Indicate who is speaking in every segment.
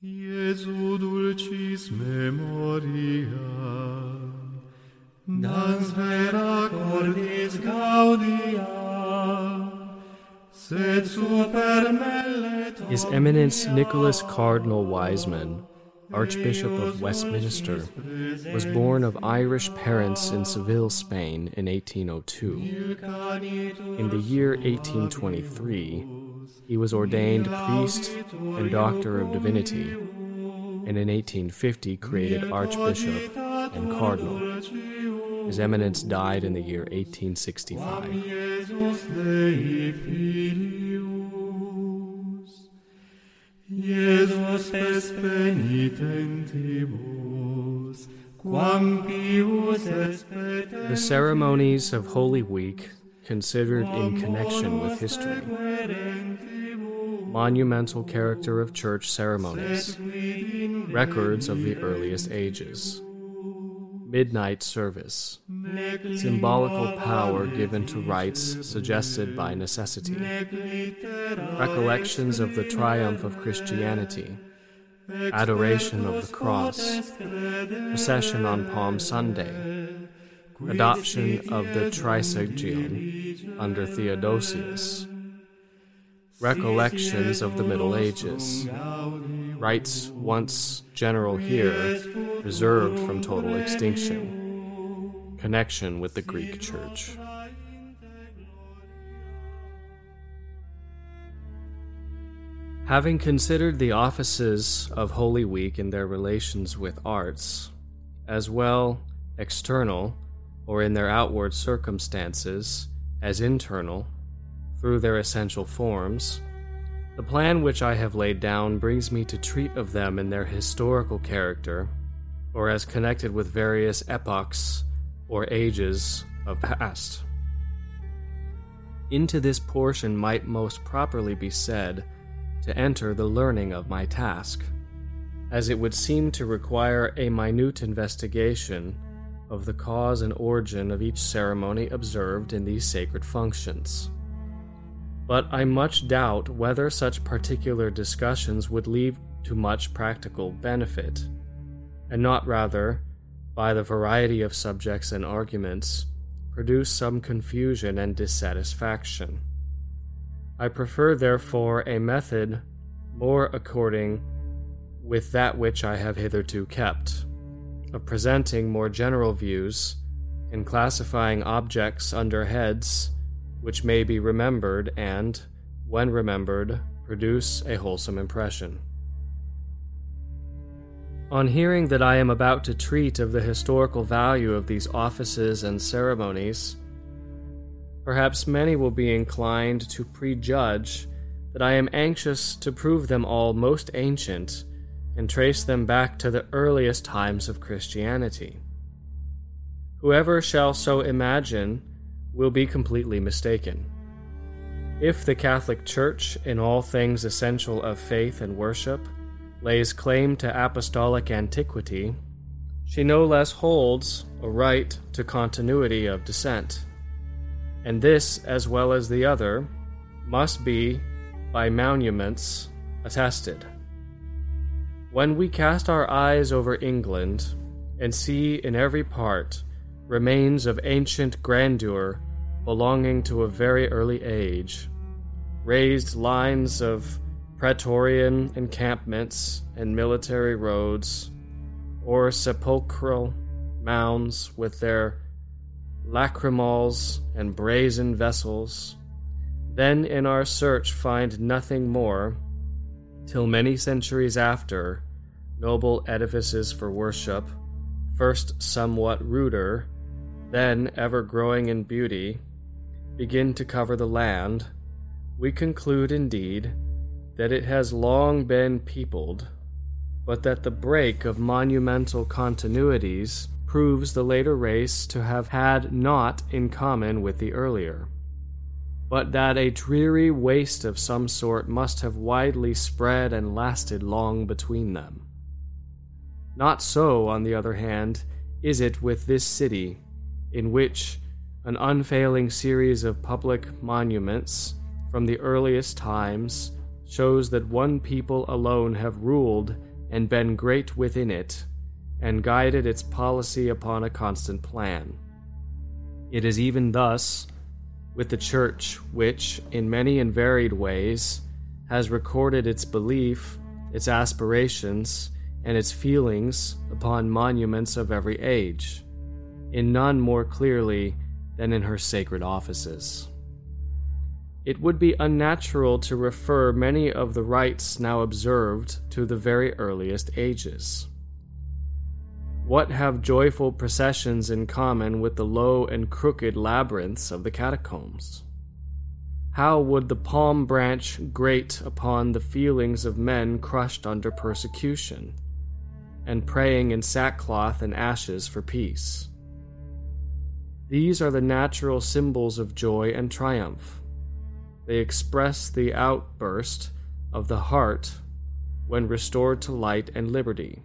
Speaker 1: Jesu dulcis memoria, dans vera cordis gaudia, sed super
Speaker 2: His Eminence Nicholas Cardinal Wiseman, Archbishop of Westminster, was born of Irish parents in Seville, Spain in 1802. In the year 1823, he was ordained priest and doctor of divinity, and in 1850 created archbishop and cardinal. His Eminence died in the year 1865.
Speaker 1: Jesus Dei Filius. Jesus es penitentibus, quam pius es
Speaker 2: The ceremonies of Holy Week, considered in connection with history, monumental character of church ceremonies, records of the earliest ages, midnight service, symbolical power given to rites suggested by necessity, recollections of the triumph of Christianity, adoration of the cross, procession on Palm Sunday, adoption of the Trisagion under Theodosius, recollections of the Middle Ages, rites once general here, preserved from total extinction, connection with the Greek Church. Having considered the offices of Holy Week in their relations with arts, as well external or in their outward circumstances as internal, through their essential forms, the plan which I have laid down brings me to treat of them in their historical character, or as connected with various epochs or ages of past. Into this portion might most properly be said to enter the learning of my task, as it would seem to require a minute investigation of the cause and origin of each ceremony observed in these sacred functions. But I much doubt whether such particular discussions would lead to much practical benefit, and not rather, by the variety of subjects and arguments, produce some confusion and dissatisfaction. I prefer, therefore, a method more according with that which I have hitherto kept, of presenting more general views and classifying objects under heads which may be remembered and, when remembered, produce a wholesome impression. On hearing that I am about to treat of the historical value of these offices and ceremonies, perhaps many will be inclined to prejudge that I am anxious to prove them all most ancient and trace them back to the earliest times of Christianity. Whoever shall so imagine will be completely mistaken. If the Catholic Church, in all things essential of faith and worship, lays claim to apostolic antiquity, she no less holds a right to continuity of descent. And this, as well as the other, must be, by monuments, attested. When we cast our eyes over England and see in every part remains of ancient grandeur belonging to a very early age, raised lines of praetorian encampments and military roads, or sepulchral mounds with their lacrimals and brazen vessels, then in our search find nothing more, till many centuries after, noble edifices for worship, first somewhat ruder, then ever growing in beauty, begin to cover the land, we conclude indeed that it has long been peopled, but that the break of monumental continuities proves the later race to have had naught in common with the earlier, but that a dreary waste of some sort must have widely spread and lasted long between them. Not so, on the other hand, is it with this city, in which an unfailing series of public monuments from the earliest times shows that one people alone have ruled and been great within it, and guided its policy upon a constant plan. It is even thus with the Church, which, in many and varied ways, has recorded its belief, its aspirations, and its feelings upon monuments of every age, in none more clearly than in her sacred offices. It would be unnatural to refer many of the rites now observed to the very earliest ages. What have joyful processions in common with the low and crooked labyrinths of the catacombs? How would the palm branch grate upon the feelings of men crushed under persecution, and praying in sackcloth and ashes for peace? These are the natural symbols of joy and triumph. They express the outburst of the heart when restored to light and liberty.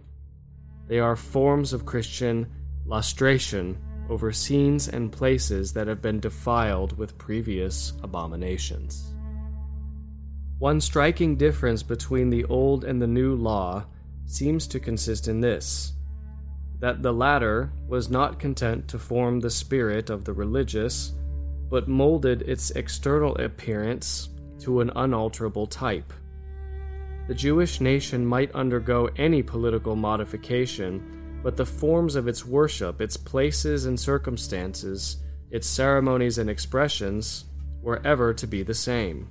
Speaker 2: They are forms of Christian lustration over scenes and places that have been defiled with previous abominations. One striking difference between the old and the new law seems to consist in this that the latter was not content to form the spirit of the religious, but molded its external appearance to an unalterable type the Jewish nation might undergo any political modification, but the forms of its worship, its places and circumstances, its ceremonies and expressions, were ever to be the same.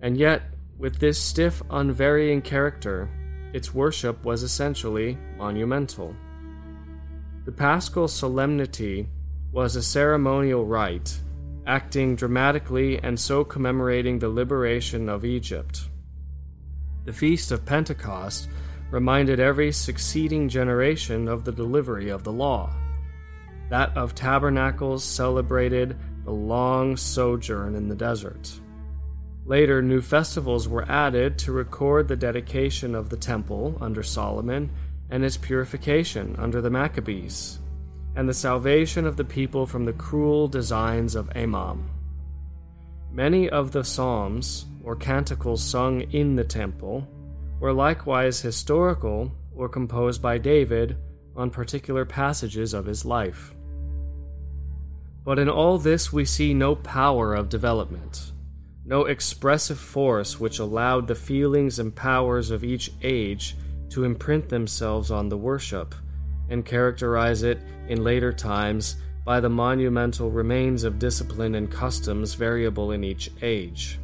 Speaker 2: And yet, with this stiff, unvarying character, its worship was essentially monumental. The paschal solemnity was a ceremonial rite, acting dramatically and so commemorating the liberation of Egypt. The Feast of Pentecost reminded every succeeding generation of the delivery of the law. That of Tabernacles celebrated the long sojourn in the desert. Later, new festivals were added to record the dedication of the temple under Solomon and its purification under the Maccabees, and the salvation of the people from the cruel designs of Amon. Many of the psalms or canticles sung in the temple were likewise historical or composed by David on particular passages of his life. But in all this, we see no power of development, no expressive force which allowed the feelings and powers of each age to imprint themselves on the worship and characterize it in later times by the monumental remains of discipline and customs variable in each age.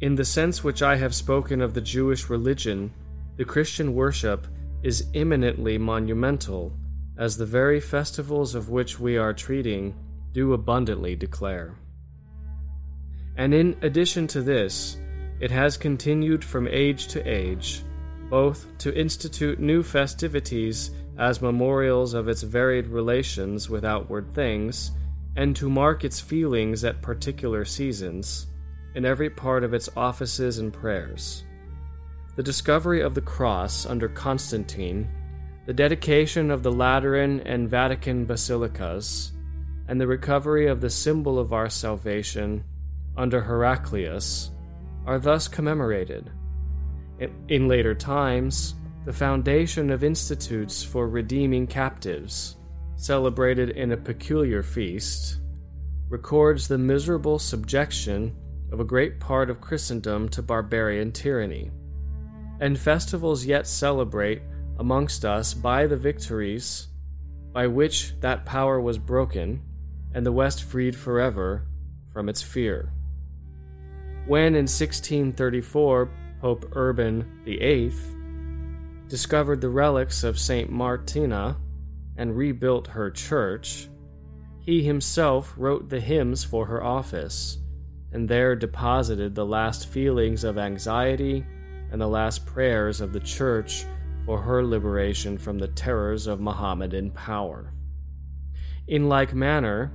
Speaker 2: In the sense which I have spoken of the Jewish religion, the Christian worship is eminently monumental, as the very festivals of which we are treating do abundantly declare. And in addition to this, it has continued from age to age, both to institute new festivities as memorials of its varied relations with outward things, and to mark its feelings at particular seasons, in every part of its offices and prayers. The discovery of the cross under Constantine, the dedication of the Lateran and Vatican basilicas, and the recovery of the symbol of our salvation under Heraclius are thus commemorated. In later times, the foundation of institutes for redeeming captives, celebrated in a peculiar feast, records the miserable subjection of a great part of Christendom to barbarian tyranny. And festivals yet celebrate amongst us by the victories by which that power was broken and the West freed forever from its fear. When in 1634 Pope Urban VIII discovered the relics of St. Martina, and rebuilt her church, he himself wrote the hymns for her office, and there deposited the last feelings of anxiety and the last prayers of the church for her liberation from the terrors of Mohammedan power. In like manner,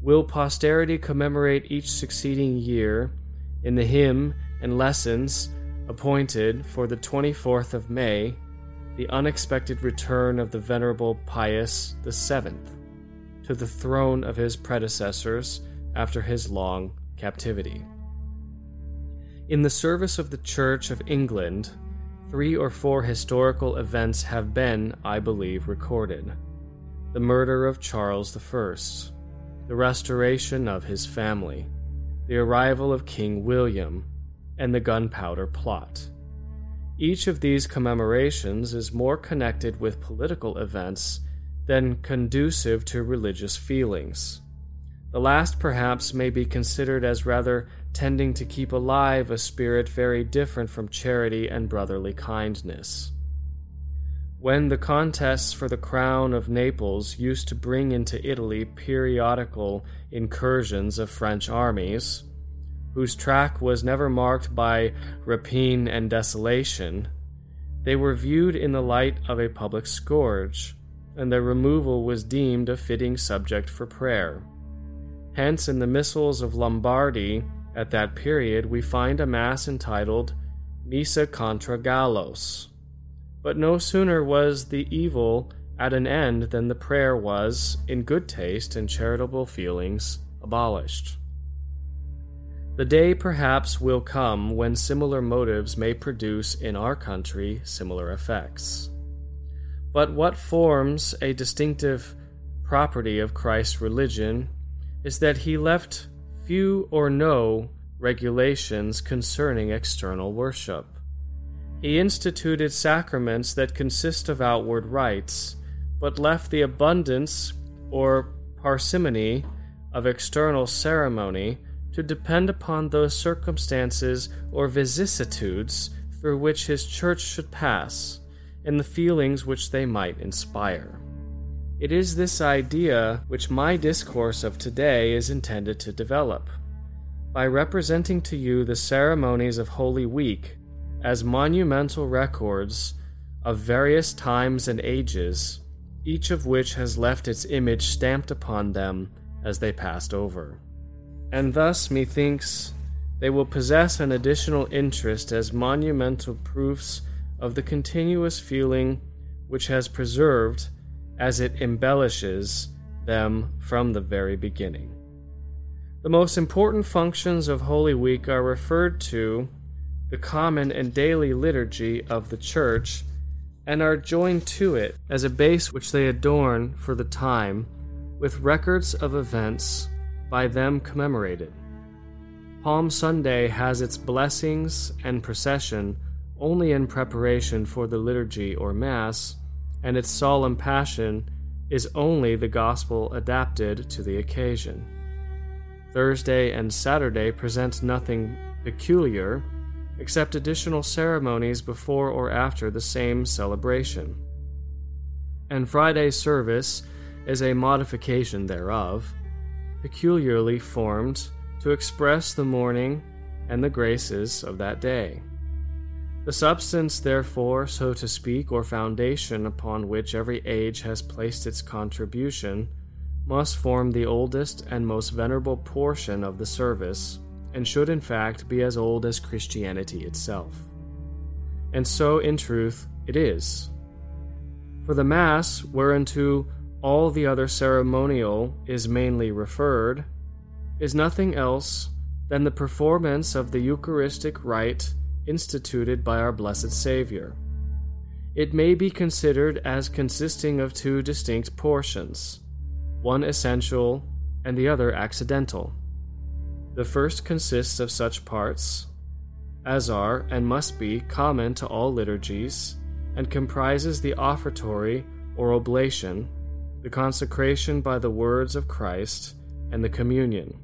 Speaker 2: will posterity commemorate each succeeding year in the hymn and lessons appointed for the 24th of May the unexpected return of the Venerable Pius VII to the throne of his predecessors after his long captivity. In the service of the Church of England, three or four historical events have been, I believe, recorded the murder of Charles I, the restoration of his family, the arrival of King William, and the Gunpowder Plot. Each of these commemorations is more connected with political events than conducive to religious feelings. The last, perhaps, may be considered as rather tending to keep alive a spirit very different from charity and brotherly kindness. When the contests for the crown of Naples used to bring into Italy periodical incursions of French armies, whose track was never marked by rapine and desolation, they were viewed in the light of a public scourge, and their removal was deemed a fitting subject for prayer. Hence, in the missals of Lombardy at that period, we find a Mass entitled Missa contra Gallos. But no sooner was the evil at an end than the prayer was, in good taste and charitable feelings, abolished. The day perhaps will come when similar motives may produce in our country similar effects. But what forms a distinctive property of Christ's religion is that he left few or no regulations concerning external worship. He instituted sacraments that consist of outward rites, but left the abundance or parsimony of external ceremony to depend upon those circumstances or vicissitudes through which his church should pass, and the feelings which they might inspire. It is this idea which my discourse of today is intended to develop. By representing to you the ceremonies of Holy Week as monumental records of various times and ages, each of which has left its image stamped upon them as they passed over. And thus, methinks, they will possess an additional interest as monumental proofs of the continuous feeling which has preserved as it embellishes them from the very beginning. The most important functions of Holy Week are referred to the common and daily liturgy of the Church and are joined to it as a base which they adorn for the time with records of events by them commemorated. Palm Sunday has its blessings and procession only in preparation for the liturgy or Mass and its solemn passion is only the gospel adapted to the occasion. Thursday and Saturday present nothing peculiar except additional ceremonies before or after the same celebration. And Friday's service is a modification thereof, peculiarly formed to express the morning and the graces of that day. The substance, therefore, so to speak, or foundation upon which every age has placed its contribution, must form the oldest and most venerable portion of the service, and should in fact be as old as Christianity itself. And so, in truth, it is. For the Mass, whereunto all the other ceremonial is mainly referred, is nothing else than the performance of the Eucharistic rite instituted by our blessed Savior. It may be considered as consisting of two distinct portions, one essential and the other accidental. The first consists of such parts as are and must be common to all liturgies, and comprises the offertory or oblation, the consecration by the words of Christ, and the communion.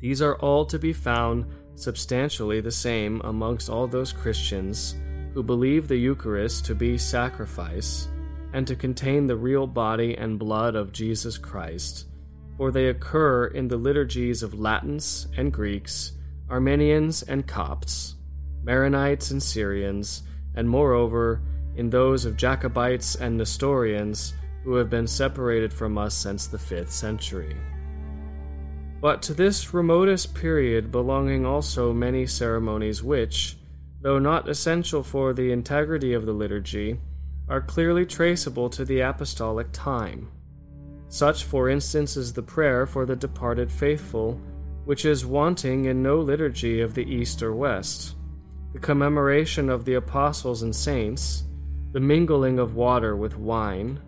Speaker 2: These are all to be found substantially the same amongst all those Christians who believe the Eucharist to be sacrifice and to contain the real body and blood of Jesus Christ, for they occur in the liturgies of Latins and Greeks, Armenians and Copts, Maronites and Syrians, and moreover in those of Jacobites and Nestorians who have been separated from us since the fifth century. But to this remotest period belonging also many ceremonies which, though not essential for the integrity of the liturgy, are clearly traceable to the apostolic time. Such, for instance, is the prayer for the departed faithful which is wanting in no liturgy of the East or West, the commemoration of the apostles and saints, the mingling of water with wine,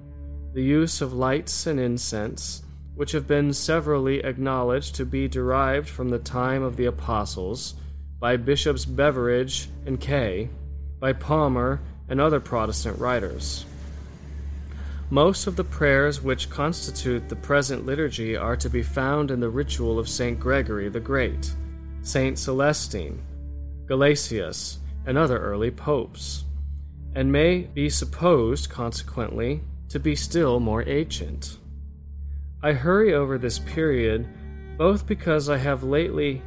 Speaker 2: the use of lights and incense, which have been severally acknowledged to be derived from the time of the apostles by Bishops Beveridge and Kay, by Palmer and other Protestant writers. Most of the prayers which constitute the present liturgy are to be found in the ritual of St. Gregory the Great, St. Celestine, Gelasius, and other early popes, and may be supposed, consequently, to be still more ancient. I hurry over this period both because I have lately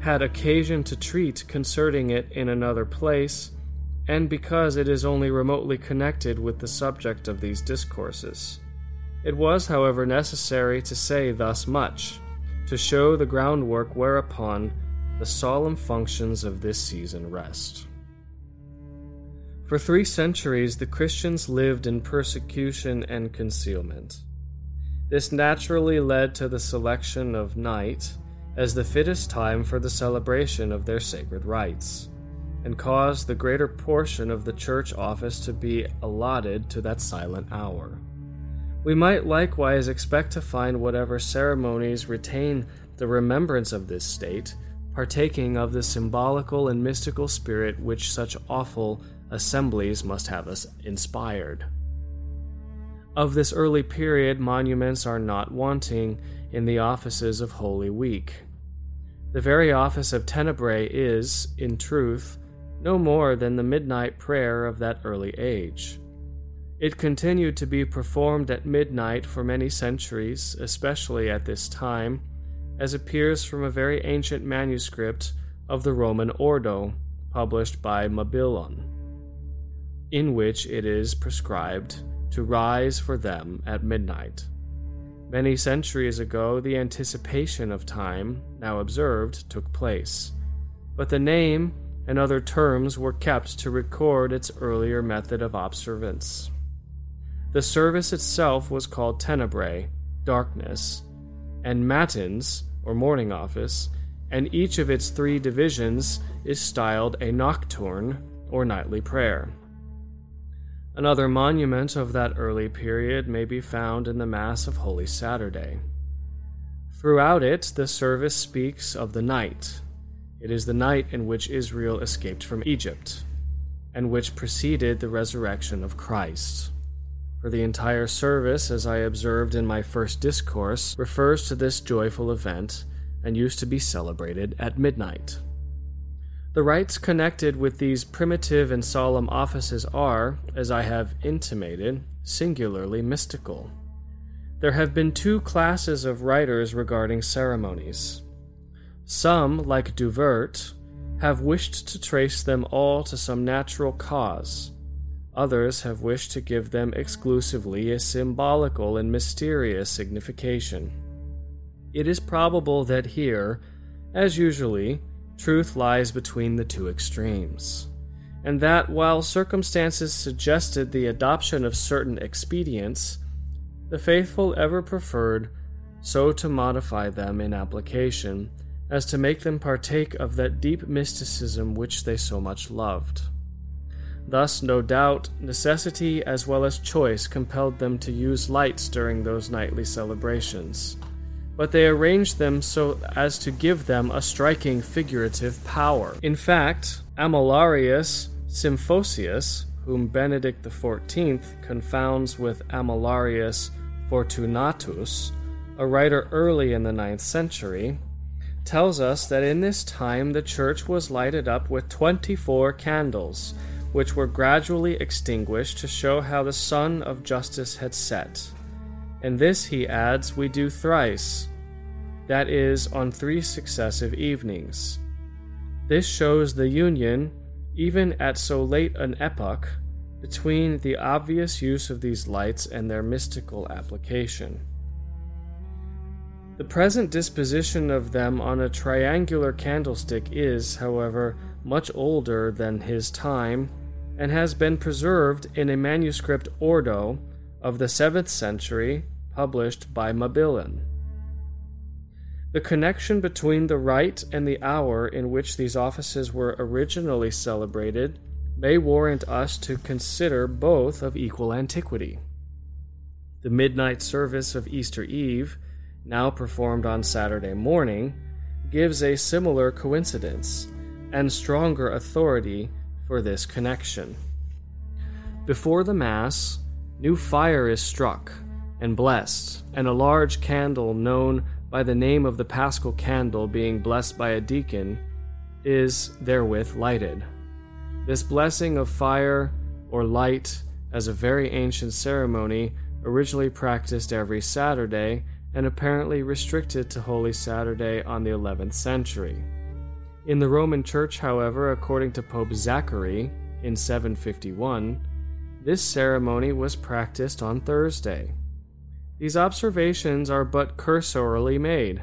Speaker 2: had occasion to treat concerning it in another place and because it is only remotely connected with the subject of these discourses. It was, however, necessary to say thus much, to show the groundwork whereupon the solemn functions of this season rest. For three centuries, the Christians lived in persecution and concealment. This naturally led to the selection of night as the fittest time for the celebration of their sacred rites and caused the greater portion of the church office to be allotted to that silent hour. We might likewise expect to find whatever ceremonies retain the remembrance of this state, partaking of the symbolical and mystical spirit which such awful assemblies must have us inspired. Of this early period, monuments are not wanting in the offices of Holy Week. The very office of Tenebrae is, in truth, no more than the midnight prayer of that early age. It continued to be performed at midnight for many centuries, especially at this time, as appears from a very ancient manuscript of the Roman Ordo, published by Mabillon, in which it is prescribed to rise for them at midnight. Many centuries ago, the anticipation of time, now observed, took place, but the name and other terms were kept to record its earlier method of observance. The service itself was called tenebrae, darkness, and matins, or morning office, and each of its three divisions is styled a nocturne, or nightly prayer. Another monument of that early period may be found in the Mass of Holy Saturday. Throughout it, the service speaks of the night, it is the night in which Israel escaped from Egypt, and which preceded the resurrection of Christ. For the entire service, as I observed in my first discourse, refers to this joyful event and used to be celebrated at midnight. The rites connected with these primitive and solemn offices are, as I have intimated, singularly mystical. There have been two classes of writers regarding ceremonies. Some, like De Vert, have wished to trace them all to some natural cause. Others have wished to give them exclusively a symbolical and mysterious signification. It is probable that here, as usually, truth lies between the two extremes, and that while circumstances suggested the adoption of certain expedients, the faithful ever preferred so to modify them in application as to make them partake of that deep mysticism which they so much loved. Thus, no doubt, necessity as well as choice compelled them to use lights during those nightly celebrations, but they arranged them so as to give them a striking figurative power. In fact, Amalarius Symphosius, whom Benedict XIV confounds with Amalarius Fortunatus, a writer early in the ninth century, tells us that in this time the church was lighted up with 24 candles, which were gradually extinguished to show how the sun of justice had set. And this, he adds, we do thrice, that is, on three successive evenings. This shows the union, even at so late an epoch, between the obvious use of these lights and their mystical application. The present disposition of them on a triangular candlestick is, however, much older than his time, and has been preserved in a manuscript ordo of the 7th century, published by Mabillon. The connection between the rite and the hour in which these offices were originally celebrated may warrant us to consider both of equal antiquity. The midnight service of Easter Eve, now performed on Saturday morning, gives a similar coincidence and stronger authority for this connection. Before the Mass, new fire is struck and blessed, and a large candle known by the name of the paschal candle being blessed by a deacon is therewith lighted. This blessing of fire or light as a very ancient ceremony originally practiced every Saturday and apparently restricted to Holy Saturday on the 11th century. In the Roman Church, however, according to Pope Zachary in 751, this ceremony was practiced on Thursday. These observations are but cursorily made.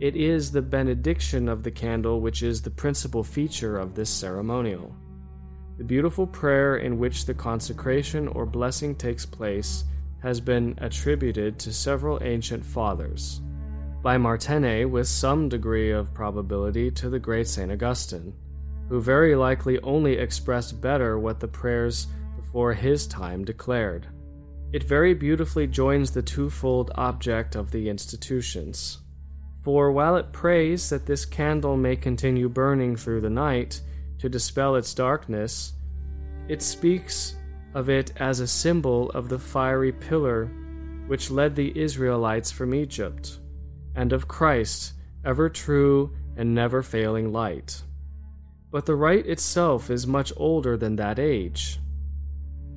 Speaker 2: It is the benediction of the candle which is the principal feature of this ceremonial. The beautiful prayer in which the consecration or blessing takes place has been attributed to several ancient fathers. By Martene, with some degree of probability, to the great St. Augustine, who very likely only expressed better what the prayers before his time declared. It very beautifully joins the twofold object of the institutions. For while it prays that this candle may continue burning through the night to dispel its darkness, it speaks of it as a symbol of the fiery pillar which led the Israelites from Egypt, and of Christ, ever true and never failing light. But the rite itself is much older than that age.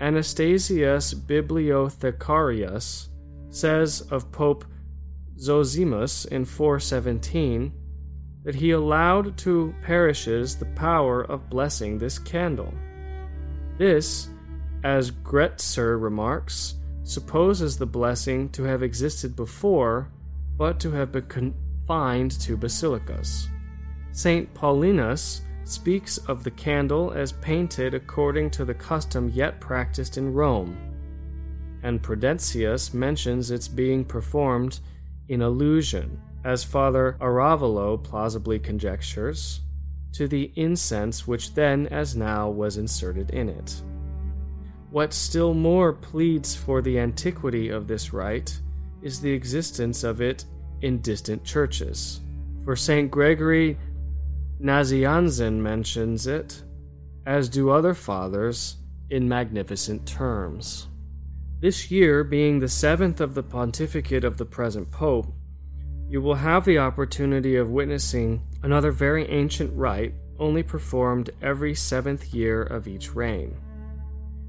Speaker 2: Anastasius Bibliothecarius says of Pope Zosimus in 417 that he allowed to parishes the power of blessing this candle. This, as Gretser remarks, supposes the blessing to have existed before, but to have been confined to basilicas. St. Paulinus speaks of the candle as painted according to the custom yet practiced in Rome, and Prudentius mentions its being performed in allusion, as Father Arevalo plausibly conjectures, to the incense which then as now was inserted in it. What still more pleads for the antiquity of this rite is the existence of it in distant churches. For St. Gregory Nazianzen mentions it, as do other fathers, in magnificent terms. This year, being the seventh of the pontificate of the present Pope, you will have the opportunity of witnessing another very ancient rite only performed every seventh year of each reign.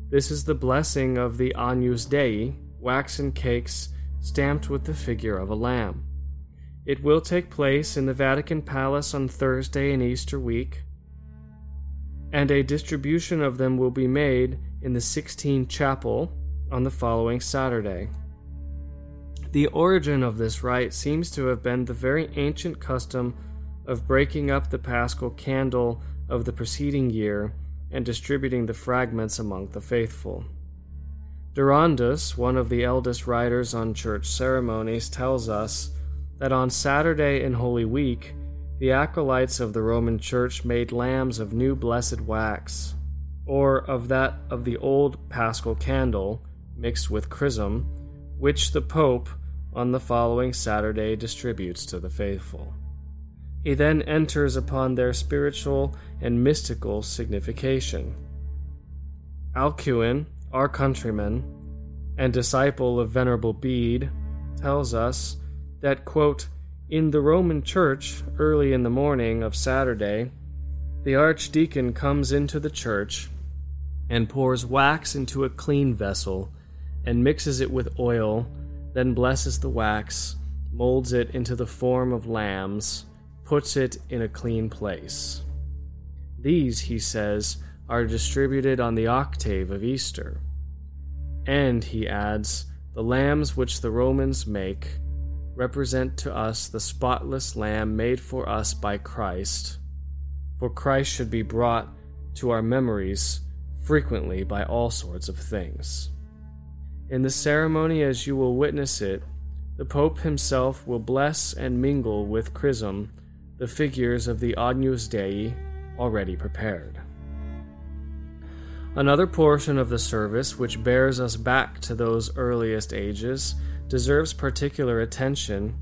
Speaker 2: This is the blessing of the Agnus Dei, waxen cakes stamped with the figure of a lamb. It will take place in the Vatican Palace on Thursday in Easter week, and a distribution of them will be made in the Sixtine Chapel on the following Saturday. The origin of this rite seems to have been the very ancient custom of breaking up the paschal candle of the preceding year and distributing the fragments among the faithful. Durandus, one of the eldest writers on church ceremonies, tells us that on Saturday in Holy Week, the acolytes of the Roman Church made lambs of new blessed wax, or of that of the old paschal candle, mixed with chrism, which the Pope on the following Saturday distributes to the faithful. He then enters upon their spiritual and mystical signification. Alcuin, our countryman, and disciple of Venerable Bede, tells us that, quote, in the Roman Church, early in the morning of Saturday, the archdeacon comes into the church and pours wax into a clean vessel and mixes it with oil, then blesses the wax, molds it into the form of lambs, puts it in a clean place. These, he says, are distributed on the octave of Easter. And, he adds, the lambs which the Romans make represent to us the spotless Lamb made for us by Christ, for Christ should be brought to our memories frequently by all sorts of things. In the ceremony, as you will witness it, the Pope himself will bless and mingle with chrism the figures of the Agnus Dei already prepared. Another portion of the service, which bears us back to those earliest ages, deserves particular attention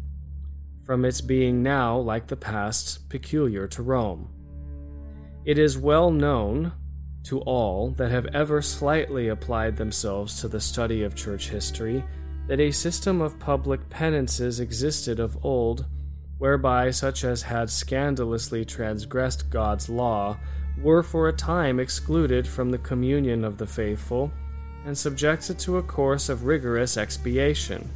Speaker 2: from its being now, like the past, peculiar to Rome. It is well known to all that have ever slightly applied themselves to the study of church history that a system of public penances existed of old whereby such as had scandalously transgressed God's law were for a time excluded from the communion of the faithful and subjected to a course of rigorous expiation.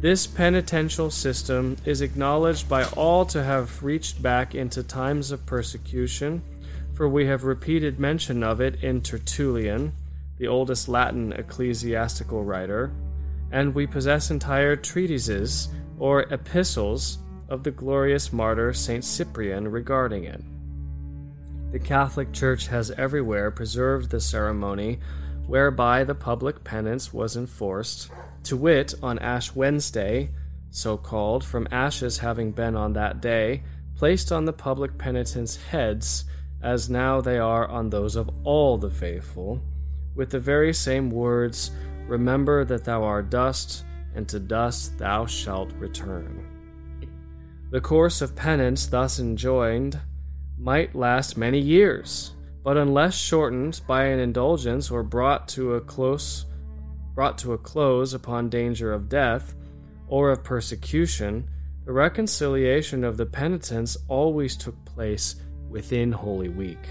Speaker 2: This penitential system is acknowledged by all to have reached back into times of persecution, for we have repeated mention of it in Tertullian, the oldest Latin ecclesiastical writer, and we possess entire treatises or epistles of the glorious martyr Saint Cyprian regarding it. The Catholic Church has everywhere preserved the ceremony whereby the public penance was enforced, to wit, on Ash Wednesday, so called from ashes having been on that day, placed on the public penitents' heads, as now they are on those of all the faithful, with the very same words Remember that thou art dust, and to dust thou shalt return. The course of penance thus enjoined might last many years, but unless shortened by an indulgence or brought to a close brought to a close upon danger of death or of persecution, the reconciliation of the penitents always took place within Holy Week.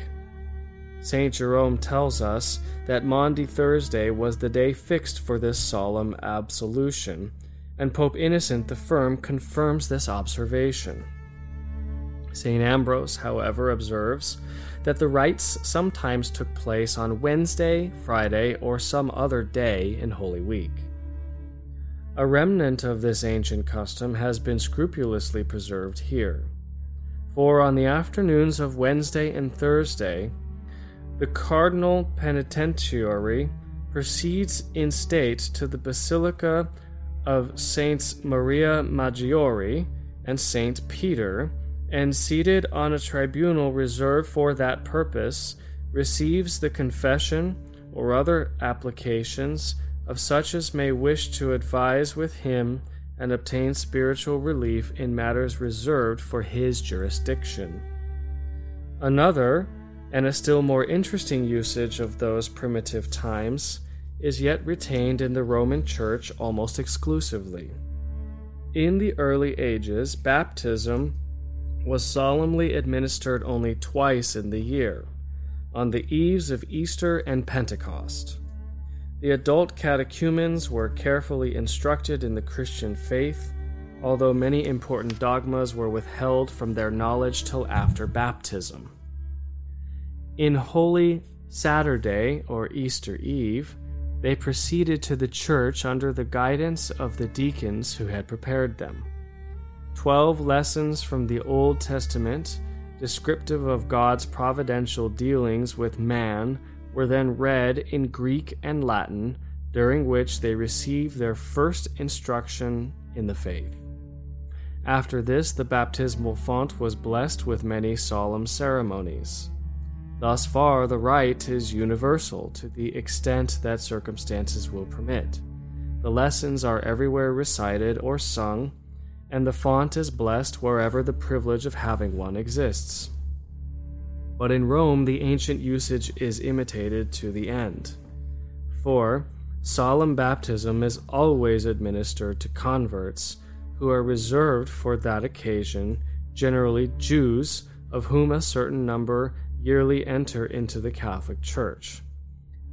Speaker 2: St. Jerome tells us that Maundy Thursday was the day fixed for this solemn absolution, and Pope Innocent the First confirms this observation. St. Ambrose, however, observes that the rites sometimes took place on Wednesday, Friday, or some other day in Holy Week. A remnant of this ancient custom has been scrupulously preserved here. For on the afternoons of Wednesday and Thursday, the Cardinal Penitentiary proceeds in state to the Basilica of Saints Maria Maggiore and Saint Peter, and seated on a tribunal reserved for that purpose, receives the confession or other applications of such as may wish to advise with him and obtain spiritual relief in matters reserved for his jurisdiction. Another, and a still more interesting usage of those primitive times, is yet retained in the Roman Church almost exclusively. In the early ages, baptism was solemnly administered only twice in the year, on the eves of Easter and Pentecost. The adult catechumens were carefully instructed in the Christian faith, although many important dogmas were withheld from their knowledge till after baptism. In Holy Saturday or Easter Eve, they proceeded to the church under the guidance of the deacons who had prepared them. Twelve lessons from the Old Testament, descriptive of God's providential dealings with man, were then read in Greek and Latin, during which they received their first instruction in the faith. After this, the baptismal font was blessed with many solemn ceremonies. Thus far, the rite is universal to the extent that circumstances will permit. The lessons are everywhere recited or sung, and the font is blessed wherever the privilege of having one exists. But in Rome, the ancient usage is imitated to the end. For, solemn baptism is always administered to converts who are reserved for that occasion, generally Jews, of whom a certain number yearly enter into the Catholic Church.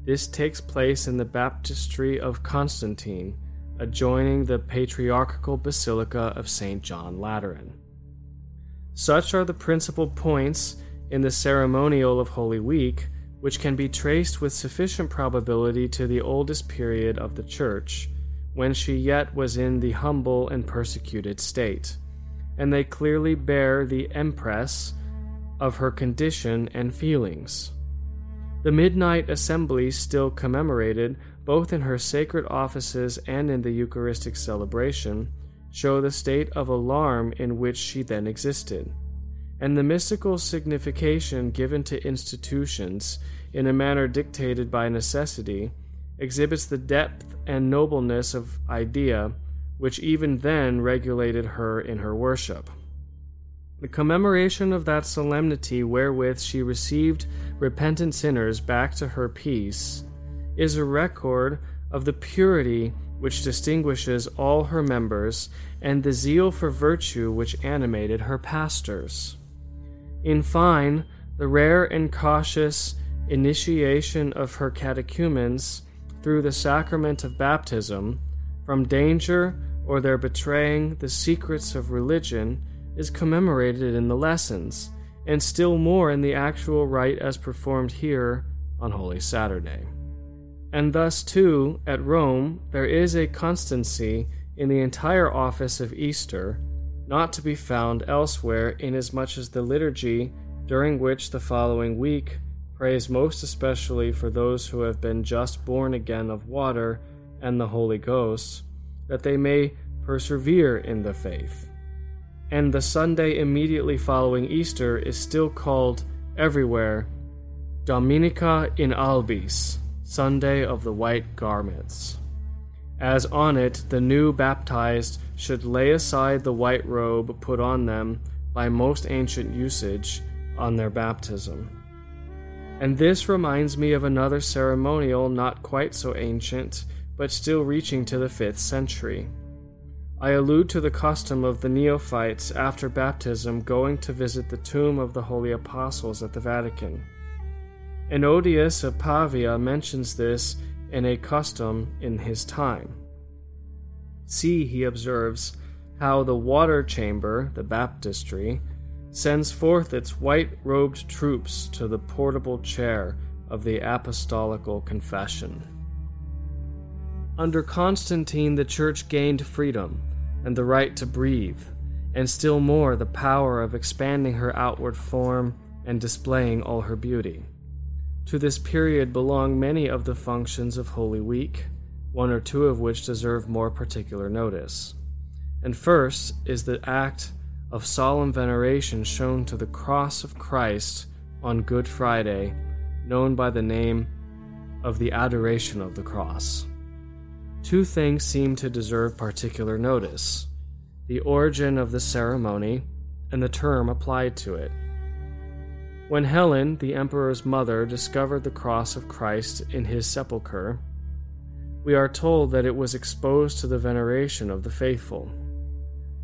Speaker 2: This takes place in the baptistry of Constantine, adjoining the patriarchal basilica of St. John Lateran. Such are the principal points in the ceremonial of Holy Week, which can be traced with sufficient probability to the oldest period of the Church, when she yet was in the humble and persecuted state, and they clearly bear the impress of her condition and feelings. The midnight assembly still commemorated both in her sacred offices and in the Eucharistic celebration, show the state of alarm in which she then existed, and the mystical signification given to institutions in a manner dictated by necessity exhibits the depth and nobleness of idea which even then regulated her in her worship. The commemoration of that solemnity wherewith she received repentant sinners back to her peace is a record of the purity which distinguishes all her members and the zeal for virtue which animated her pastors. In fine, the rare and cautious initiation of her catechumens through the sacrament of baptism from danger or their betraying the secrets of religion is commemorated in the lessons, and still more in the actual rite as performed here on Holy Saturday. And thus, too, at Rome, there is a constancy in the entire office of Easter, not to be found elsewhere, inasmuch as the liturgy, during which the following week prays most especially for those who have been just born again of water and the Holy Ghost, that they may persevere in the faith. And the Sunday immediately following Easter is still called everywhere Dominica in Albis, Sunday of the White Garments, as on it the new baptized should lay aside the white robe put on them by most ancient usage on their baptism. And this reminds me of another ceremonial not quite so ancient, but still reaching to the 5th century. I allude to the custom of the neophytes after baptism going to visit the tomb of the holy apostles at the Vatican. Ennodius of Pavia mentions this in a custom in his time. See, he observes, how the water chamber, the baptistry, sends forth its white robed troops to the portable chair of the apostolical confession. Under Constantine, the Church gained freedom and the right to breathe, and still more the power of expanding her outward form and displaying all her beauty. To this period belong many of the functions of Holy Week, one or two of which deserve more particular notice. And first is the act of solemn veneration shown to the cross of Christ on Good Friday, known by the name of the Adoration of the Cross. Two things seem to deserve particular notice the origin of the ceremony and the term applied to it. When Helen, the emperor's mother, discovered the cross of Christ in his sepulchre, we are told that it was exposed to the veneration of the faithful.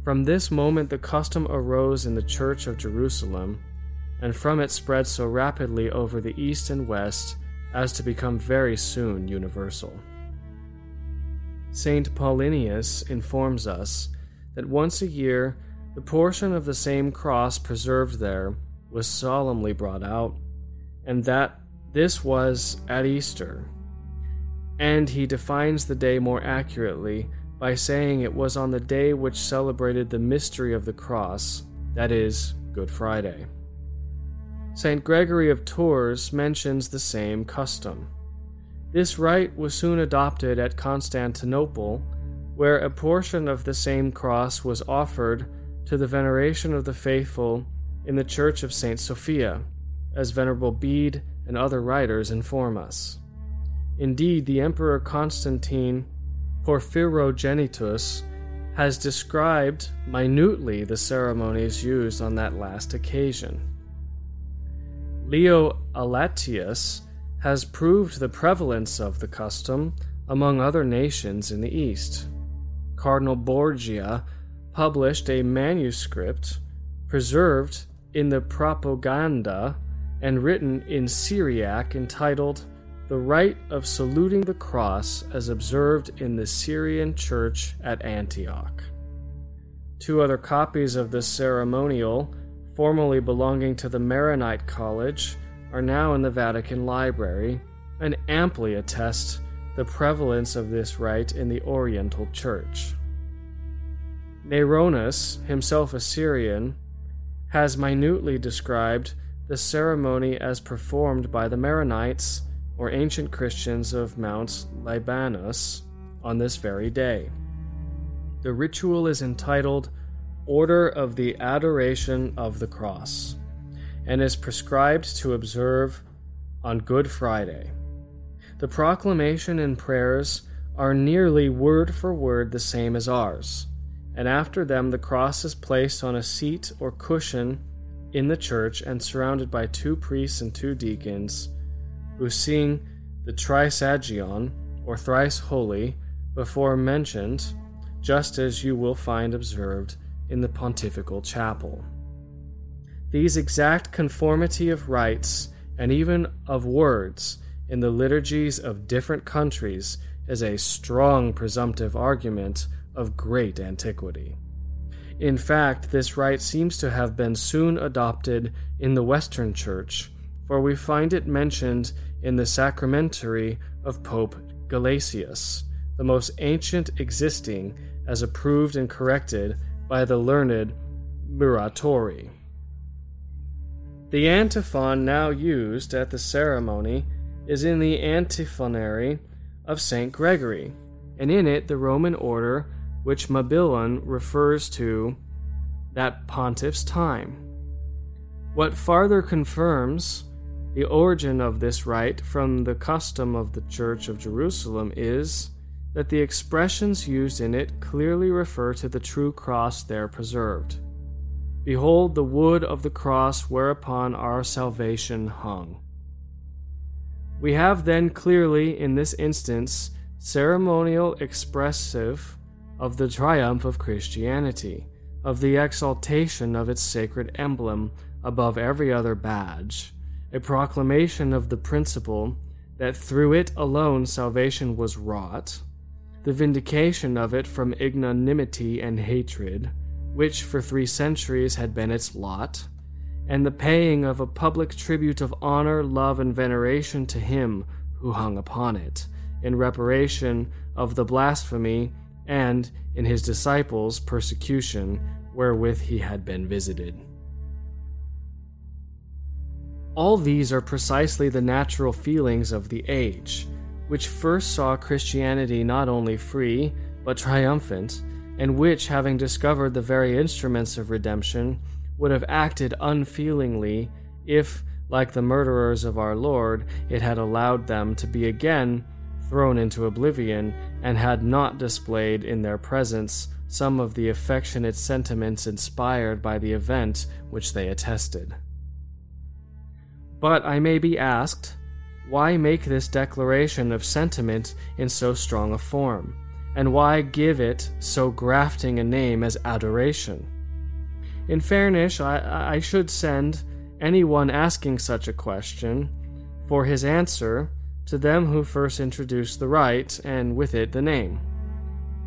Speaker 2: From this moment, the custom arose in the Church of Jerusalem, and from it spread so rapidly over the East and West as to become very soon universal. St. Paulinus informs us that once a year the portion of the same cross preserved there was solemnly brought out, and that this was at Easter. And he defines the day more accurately by saying it was on the day which celebrated the mystery of the cross, that is, Good Friday. St. Gregory of Tours mentions the same custom. This rite was soon adopted at Constantinople, where a portion of the same cross was offered to the veneration of the faithful in the Church of St. Sophia, as Venerable Bede and other writers inform us. Indeed, the Emperor Constantine Porphyrogenitus has described minutely the ceremonies used on that last occasion. Leo Allatius has proved the prevalence of the custom among other nations in the East. Cardinal Borgia published a manuscript preserved in the Propaganda and written in Syriac entitled The Rite of Saluting the Cross as Observed in the Syrian Church at Antioch. Two other copies of this ceremonial, formerly belonging to the Maronite College, are now in the Vatican Library and amply attest the prevalence of this rite in the Oriental Church. Naironus, himself a Syrian, has minutely described the ceremony as performed by the Maronites or ancient Christians of Mount Libanus, on this very day. The ritual is entitled Order of the Adoration of the Cross and is prescribed to observe on Good Friday. The proclamation and prayers are nearly word for word the same as ours, and after them the cross is placed on a seat or cushion in the church and surrounded by two priests and two deacons who sing the Trisagion, or thrice holy, before mentioned, just as you will find observed in the pontifical chapel. These exact conformity of rites and even of words in the liturgies of different countries is a strong presumptive argument of great antiquity. In fact, this rite seems to have been soon adopted in the Western Church, for we find it mentioned in the sacramentary of Pope Gelasius, the most ancient existing, as approved and corrected by the learned Muratori. The antiphon now used at the ceremony is in the antiphonary of St. Gregory, and in it the Roman order which Mabillon refers to that pontiff's time. What farther confirms the origin of this rite from the custom of the Church of Jerusalem is that the expressions used in it clearly refer to the true cross there preserved. Behold the wood of the cross whereupon our salvation hung. We have then clearly, in this instance, ceremonial expressive of the triumph of Christianity, of the exaltation of its sacred emblem above every other badge, a proclamation of the principle that through it alone salvation was wrought, the vindication of it from ignominy and hatred, which for three centuries had been its lot, and the paying of a public tribute of honor, love, and veneration to him who hung upon it, in reparation of the blasphemy and, in his disciples, persecution wherewith he had been visited. All these are precisely the natural feelings of the age, which first saw Christianity not only free, but triumphant, and which, having discovered the very instruments of redemption, would have acted unfeelingly if, like the murderers of our Lord, it had allowed them to be again thrown into oblivion, and had not displayed in their presence some of the affectionate sentiments inspired by the event which they attested. But I may be asked, why make this declaration of sentiment in so strong a form? And why give it so grafting a name as adoration? In fairness, I, I should send anyone asking such a question for his answer to them who first introduced the rite, and with it the name.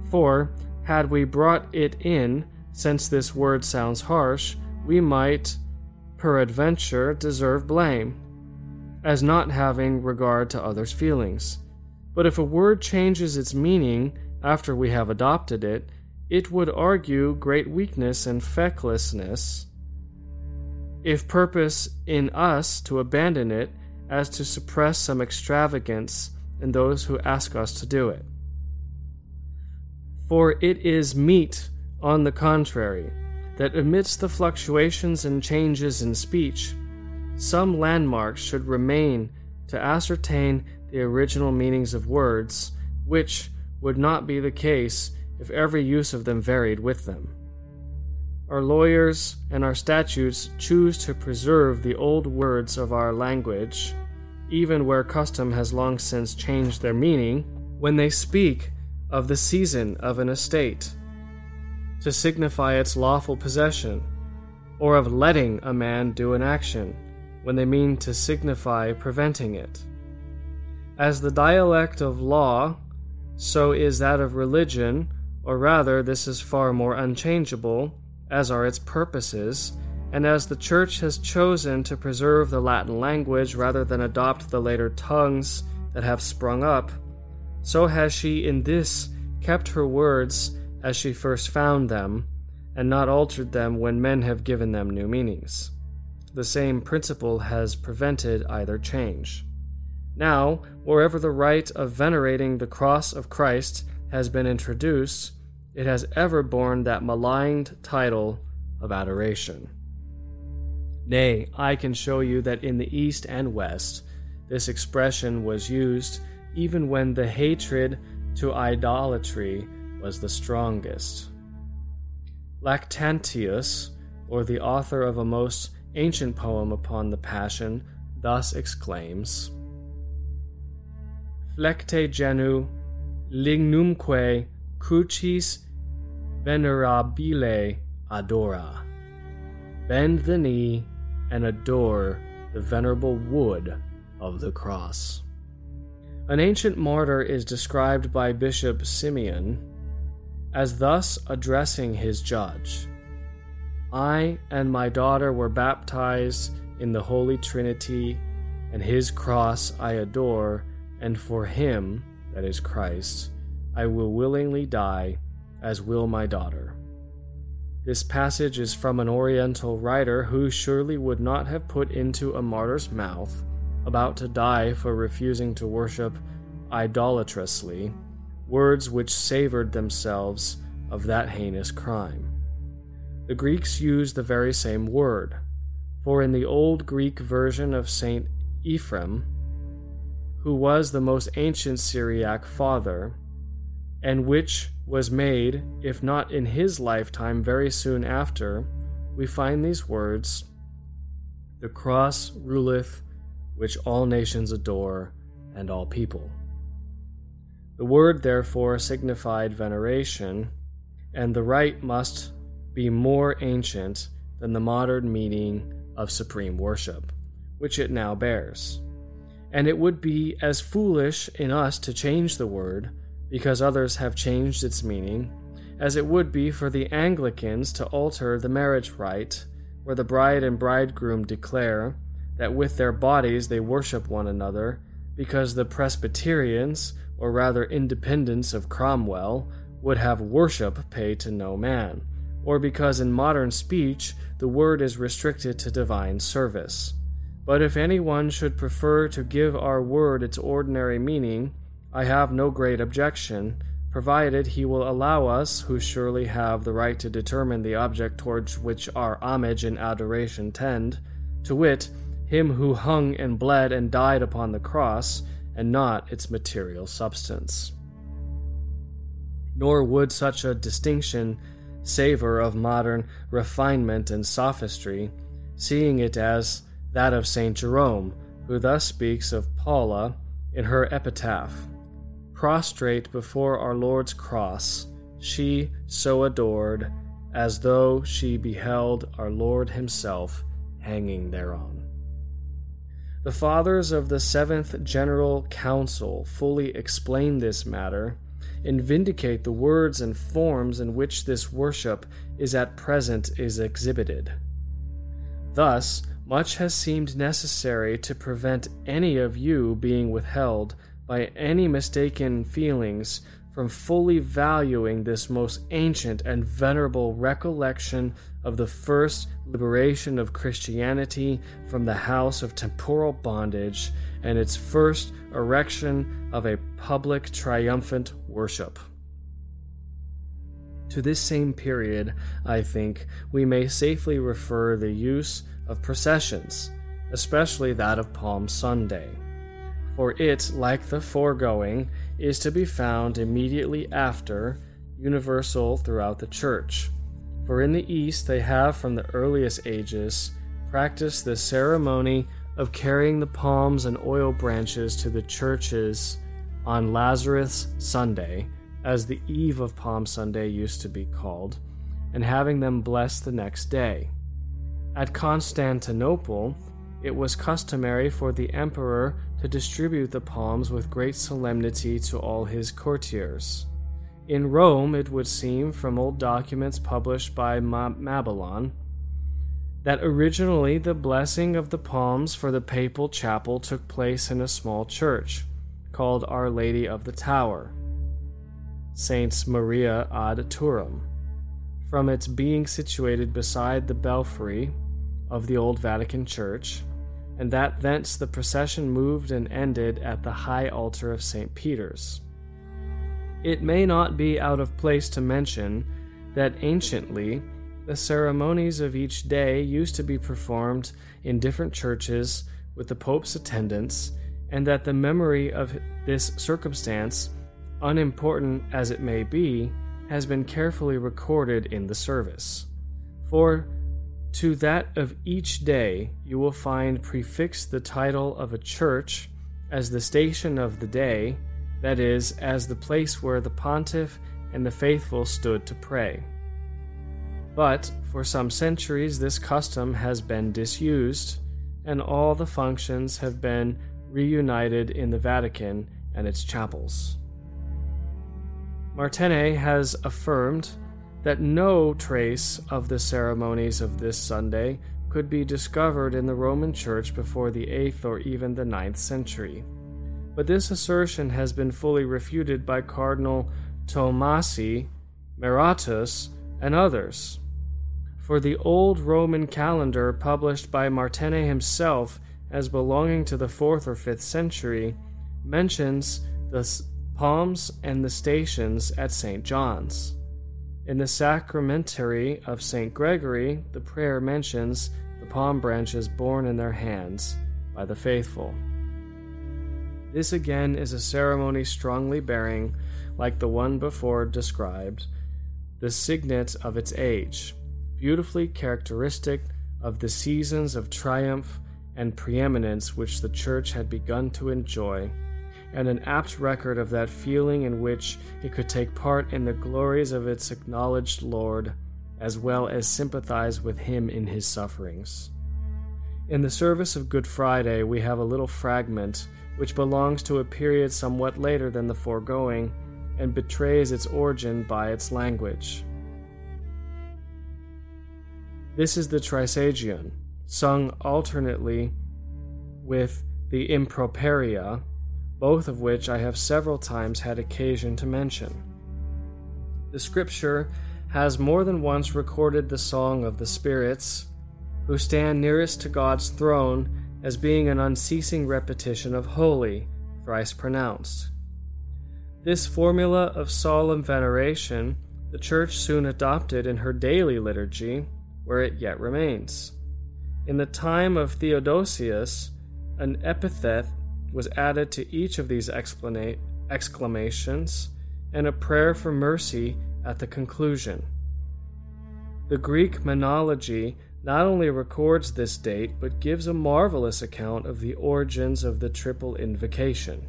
Speaker 2: For, had we brought it in, since this word sounds harsh, we might, peradventure, deserve blame, as not having regard to others' feelings. But if a word changes its meaning after we have adopted it, it would argue great weakness and fecklessness if purpose in us to abandon it as to suppress some extravagance in those who ask us to do it. For it is meet, on the contrary, that amidst the fluctuations and changes in speech, some landmarks should remain to ascertain the original meanings of words, which would not be the case if every use of them varied with them. Our lawyers and our statutes choose to preserve the old words of our language even where custom has long since changed their meaning, when they speak of the seisin of an estate, to signify its lawful possession, or of letting a man do an action, when they mean to signify preventing it. As the dialect of law, so is that of religion, or rather, this is far more unchangeable, as are its purposes and as the Church has chosen to preserve the Latin language rather than adopt the later tongues that have sprung up, so has she in this kept her words as she first found them, and not altered them when men have given them new meanings. The same principle has prevented either change. Now, wherever the rite of venerating the cross of Christ has been introduced, it has ever borne that maligned title of adoration. Nay, I can show you that in the East and West, this expression was used even when the hatred to idolatry was the strongest. Lactantius, or the author of a most ancient poem upon the Passion, thus exclaims Flecte genu lignumque crucis venerabile adora. Bend the knee and adore the venerable wood of the cross. An ancient martyr is described by Bishop Simeon as thus addressing his judge I and my daughter were baptized in the Holy Trinity, and his cross I adore, and for him, that is Christ, I will willingly die, as will my daughter. This passage is from an Oriental writer who surely would not have put into a martyr's mouth, about to die for refusing to worship idolatrously, words which savored themselves of that heinous crime. The Greeks use the very same word, for in the Old Greek version of St. Ephraim, who was the most ancient Syriac father, and which was made, if not in his lifetime, very soon after, we find these words The cross ruleth, which all nations adore, and all people. The word therefore signified veneration, and the rite must be more ancient than the modern meaning of supreme worship, which it now bears. And it would be as foolish in us to change the word, because others have changed its meaning, as it would be for the Anglicans to alter the marriage rite, where the bride and bridegroom declare that with their bodies they worship one another, because the Presbyterians, or rather independents of Cromwell, would have worship paid to no man, or because in modern speech the word is restricted to divine service. But if anyone should prefer to give our word its ordinary meaning, I have no great objection, provided he will allow us, who surely have the right to determine the object towards which our homage and adoration tend, to wit, him who hung and bled and died upon the cross, and not its material substance. Nor would such a distinction savor of modern refinement and sophistry, seeing it as that of St. Jerome, who thus speaks of Paula in her epitaph Prostrate before our Lord's cross, she so adored, as though she beheld our Lord Himself hanging thereon. The fathers of the Seventh General Council fully explain this matter and vindicate the words and forms in which this worship is at present is exhibited. Thus, much has seemed necessary to prevent any of you being withheld by any mistaken feelings from fully valuing this most ancient and venerable recollection of the first liberation of Christianity from the house of temporal bondage and its first erection of a public triumphant worship. To this same period, I think, we may safely refer the use of processions, especially that of Palm Sunday. For it, like the foregoing, is to be found immediately after, universal throughout the Church. For in the East they have from the earliest ages practiced the ceremony of carrying the palms and oil branches to the churches on Lazarus Sunday, as the eve of Palm Sunday used to be called, and having them blessed the next day. At Constantinople, it was customary for the emperor to distribute the palms with great solemnity to all his courtiers. In Rome, it would seem from old documents published by Mabillon that originally the blessing of the palms for the papal chapel took place in a small church called Our Lady of the Tower, Saints Maria ad Turrim, from its being situated beside the belfry of the old Vatican Church and that thence the procession moved and ended at the high altar of St. Peter's. It may not be out of place to mention that anciently the ceremonies of each day used to be performed in different churches with the Pope's attendance, and that the memory of this circumstance, unimportant as it may be, has been carefully recorded in the service. For to that of each day you will find prefixed the title of a church as the station of the day, that is, as the place where the pontiff and the faithful stood to pray. But for some centuries this custom has been disused, and all the functions have been reunited in the Vatican and its chapels. Martene has affirmed that no trace of the ceremonies of this Sunday could be discovered in the Roman Church before the 8th or even the ninth century. But this assertion has been fully refuted by Cardinal Tomasi, Meratus, and others. For the old Roman calendar, published by Martene himself as belonging to the 4th or 5th century, mentions the palms and the stations at St. John's. In the sacramentary of St. Gregory, the prayer mentions the palm branches borne in their hands by the faithful. This again is a ceremony strongly bearing, like the one before described, the signet of its age, beautifully characteristic of the seasons of triumph and preeminence which the Church had begun to enjoy and an apt record of that feeling in which it could take part in the glories of its acknowledged Lord, as well as sympathize with him in his sufferings. In the service of Good Friday, we have a little fragment which belongs to a period somewhat later than the foregoing and betrays its origin by its language. This is the Trisagion, sung alternately with the Improperia both of which I have several times had occasion to mention. The scripture has more than once recorded the song of the spirits who stand nearest to God's throne as being an unceasing repetition of holy, thrice pronounced. This formula of solemn veneration the Church soon adopted in her daily liturgy, where it yet remains. In the time of Theodosius, an epithet was added to each of these exclamations and a prayer for mercy at the conclusion. The Greek menology not only records this date, but gives a marvelous account of the origins of the triple invocation.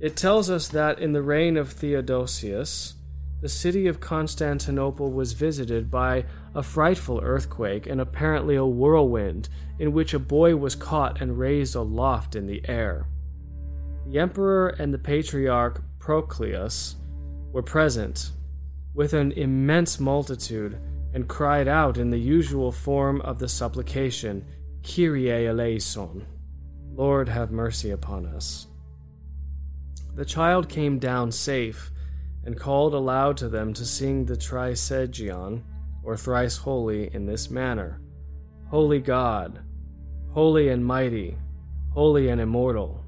Speaker 2: It tells us that in the reign of Theodosius, the city of Constantinople was visited by a frightful earthquake and apparently a whirlwind in which a boy was caught and raised aloft in the air. The emperor and the patriarch Proclus were present with an immense multitude and cried out in the usual form of the supplication, Kyrie eleison, Lord have mercy upon us. The child came down safe and called aloud to them to sing the Trisagion, or thrice holy, in this manner Holy God, holy and mighty, holy and immortal.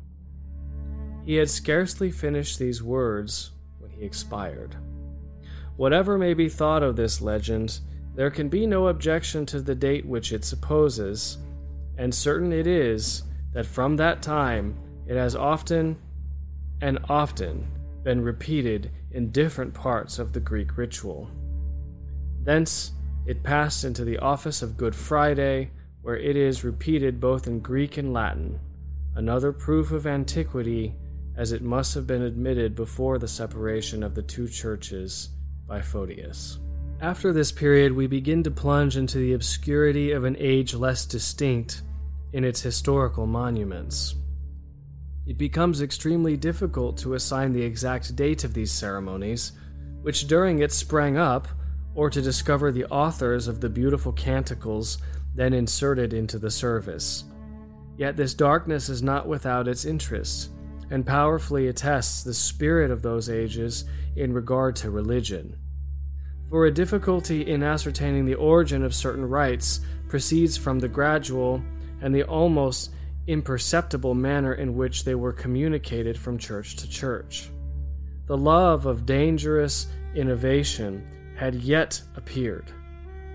Speaker 2: He had scarcely finished these words when he expired. Whatever may be thought of this legend, there can be no objection to the date which it supposes, and certain it is that from that time it has often and often been repeated in different parts of the Greek ritual. Thence it passed into the office of Good Friday, where it is repeated both in Greek and Latin, another proof of antiquity, as it must have been admitted before the separation of the two churches by Photius. After this period, we begin to plunge into the obscurity of an age less distinct in its historical monuments it becomes extremely difficult to assign the exact date of these ceremonies, which during it sprang up, or to discover the authors of the beautiful canticles then inserted into the service. Yet this darkness is not without its interest, and powerfully attests the spirit of those ages in regard to religion. For a difficulty in ascertaining the origin of certain rites proceeds from the gradual and the almost imperceptible manner in which they were communicated from church to church. The love of dangerous innovation had yet appeared,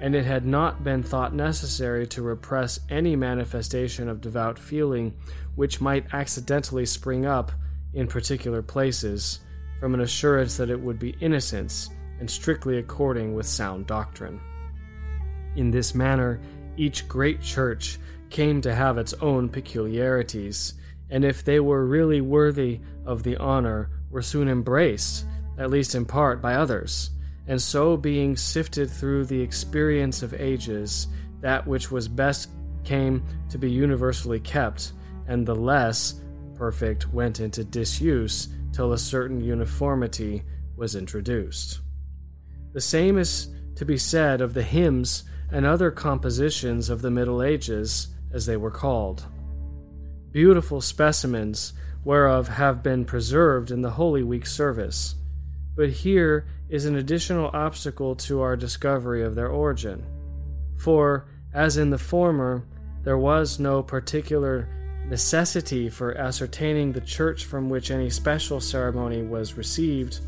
Speaker 2: and it had not been thought necessary to repress any manifestation of devout feeling which might accidentally spring up in particular places from an assurance that it would be innocence and strictly according with sound doctrine. In this manner, each great church came to have its own peculiarities, and if they were really worthy of the honor, were soon embraced, at least in part, by others, and so being sifted through the experience of ages, that which was best came to be universally kept, and the less perfect went into disuse till a certain uniformity was introduced. The same is to be said of the hymns and other compositions of the Middle Ages, as they were called. Beautiful specimens whereof have been preserved in the Holy Week service. But here is an additional obstacle to our discovery of their origin. For, as in the former, there was no particular necessity for ascertaining the church from which any special ceremony was received,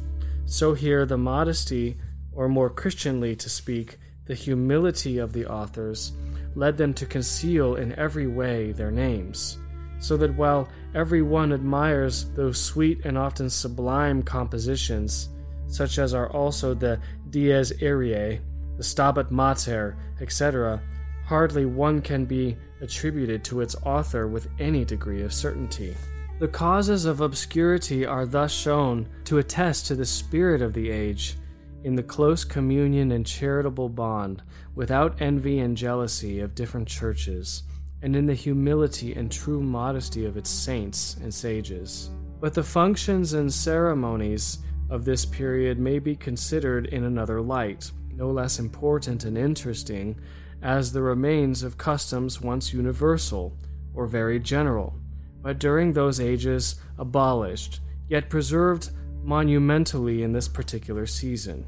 Speaker 2: so here the modesty, or more Christianly to speak, the humility of the authors, led them to conceal in every way their names, so that while every one admires those sweet and often sublime compositions, such as are also the Dies Irae, the Stabat Mater, etc., hardly one can be attributed to its author with any degree of certainty. The causes of obscurity are thus shown to attest to the spirit of the age in the close communion and charitable bond, without envy and jealousy of different churches, and in the humility and true modesty of its saints and sages. But the functions and ceremonies of this period may be considered in another light, no less important and interesting as the remains of customs once universal or very general, but during those ages abolished, yet preserved monumentally in this particular season.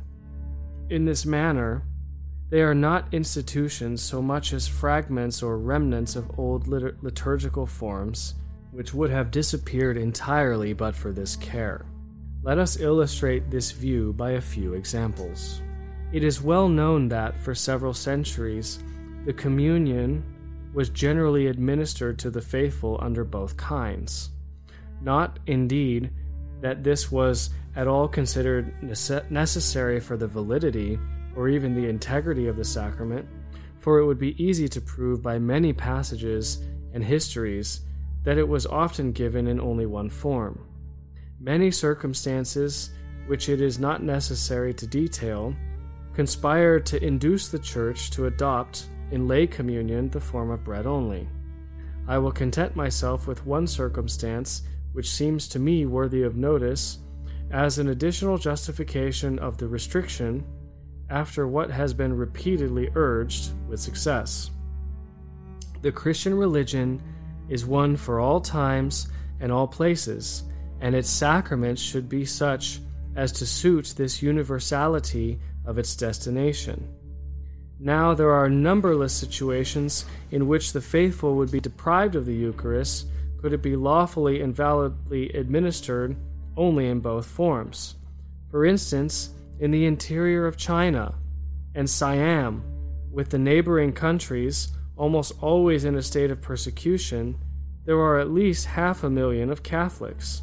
Speaker 2: In this manner, they are not institutions so much as fragments or remnants of old lit- liturgical forms, which would have disappeared entirely but for this care. Let us illustrate this view by a few examples. It is well known that, for several centuries, the communion was generally administered to the faithful under both kinds. Not, indeed, that this was at all considered necessary for the validity or even the integrity of the sacrament, for it would be easy to prove by many passages and histories that it was often given in only one form. Many circumstances, which it is not necessary to detail, conspire to induce the Church to adopt in lay communion the form of bread only. I will content myself with one circumstance which seems to me worthy of notice as an additional justification of the restriction after what has been repeatedly urged with success. The Christian religion is one for all times and all places, and its sacraments should be such as to suit this universality of its destination. Now, there are numberless situations in which the faithful would be deprived of the Eucharist could it be lawfully and validly administered only in both forms. For instance, in the interior of China and Siam, with the neighboring countries almost always in a state of persecution, there are at least half a million of Catholics.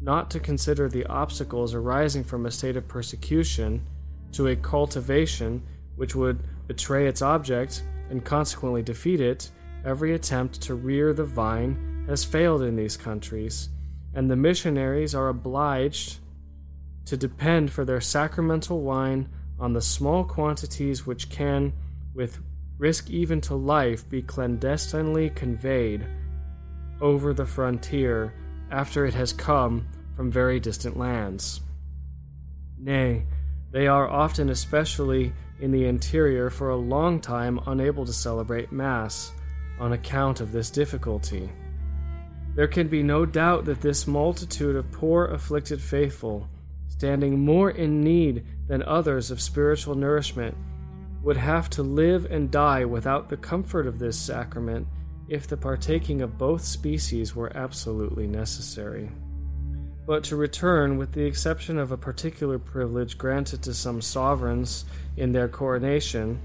Speaker 2: Not to consider the obstacles arising from a state of persecution to a cultivation which would betray its object, and consequently defeat it, every attempt to rear the vine has failed in these countries, and the missionaries are obliged to depend for their sacramental wine on the small quantities which can, with risk even to life, be clandestinely conveyed over the frontier after it has come from very distant lands. Nay, they are often, especially in the interior for a long time unable to celebrate Mass on account of this difficulty. There can be no doubt that this multitude of poor afflicted faithful, standing more in need than others of spiritual nourishment, would have to live and die without the comfort of this sacrament if the partaking of both species were absolutely necessary. But to return, with the exception of a particular privilege granted to some sovereigns in their coronation,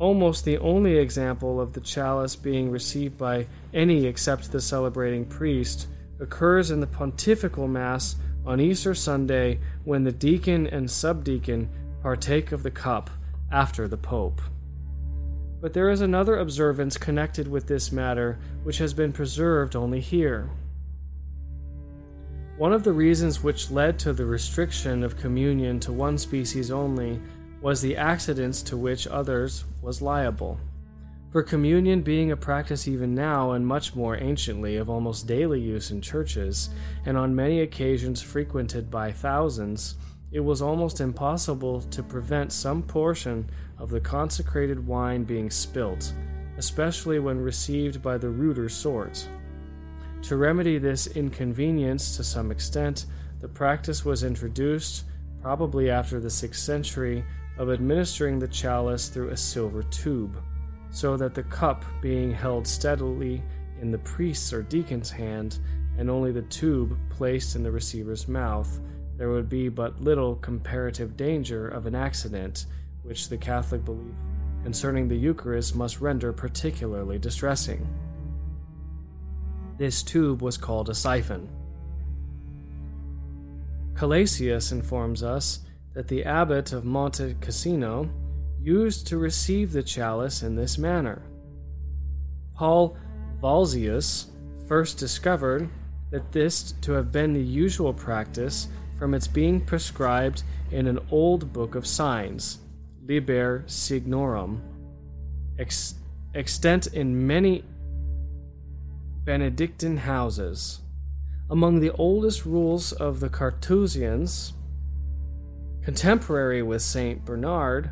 Speaker 2: almost the only example of the chalice being received by any except the celebrating priest occurs in the pontifical Mass on Easter Sunday when the deacon and subdeacon partake of the cup after the Pope. But there is another observance connected with this matter which has been preserved only here. One of the reasons which led to the restriction of communion to one species only was the accidents to which others was liable. For communion being a practice even now and much more anciently of almost daily use in churches, and on many occasions frequented by thousands, it was almost impossible to prevent some portion of the consecrated wine being spilt, especially when received by the ruder sort. To remedy this inconvenience to some extent, the practice was introduced, probably after the sixth century, of administering the chalice through a silver tube, so that the cup being held steadily in the priest's or deacon's hand, and only the tube placed in the receiver's mouth, there would be but little comparative danger of an accident, which the Catholic belief concerning the Eucharist must render particularly distressing. This tube was called a siphon. Calasius informs us that the abbot of Monte Cassino used to receive the chalice in this manner. Paul Valsius first discovered that this to have been the usual practice from its being prescribed in an old book of signs, Liber Signorum, ex- extant in many Benedictine houses. Among the oldest rules of the Carthusians, contemporary with Saint Bernard,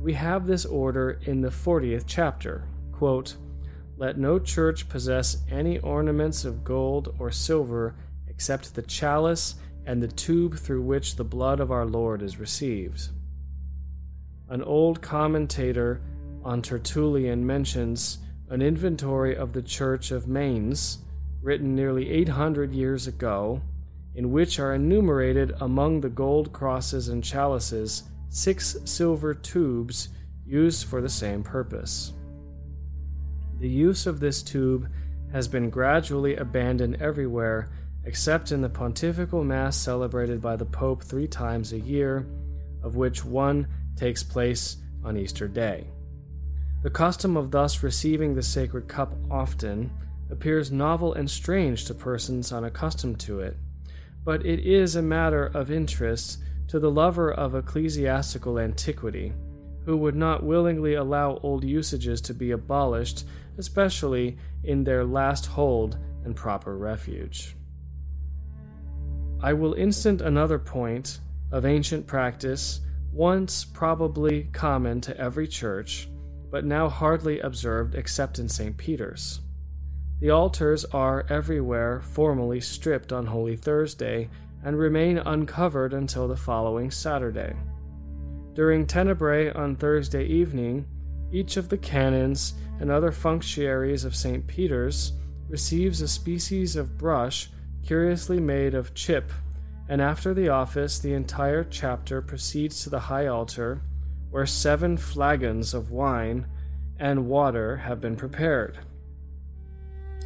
Speaker 2: we have this order in the 40th chapter. Quote, Let no church possess any ornaments of gold or silver except the chalice and the tube through which the blood of our Lord is received. An old commentator on Tertullian mentions an inventory of the Church of Mainz, written nearly 800 years ago, in which are enumerated among the gold crosses and chalices six silver tubes used for the same purpose. The use of this tube has been gradually abandoned everywhere except in the pontifical Mass celebrated by the Pope three times a year, of which one takes place on Easter Day. The custom of thus receiving the sacred cup often appears novel and strange to persons unaccustomed to it, but it is a matter of interest to the lover of ecclesiastical antiquity, who would not willingly allow old usages to be abolished, especially in their last hold and proper refuge. I will instant another point of ancient practice, once probably common to every church, but now hardly observed except in St. Peter's. The altars are everywhere formally stripped on Holy Thursday and remain uncovered until the following Saturday. During Tenebrae on Thursday evening, each of the canons and other functionaries of St. Peter's receives a species of brush curiously made of chip, and after the office, the entire chapter proceeds to the high altar, where seven flagons of wine and water have been prepared.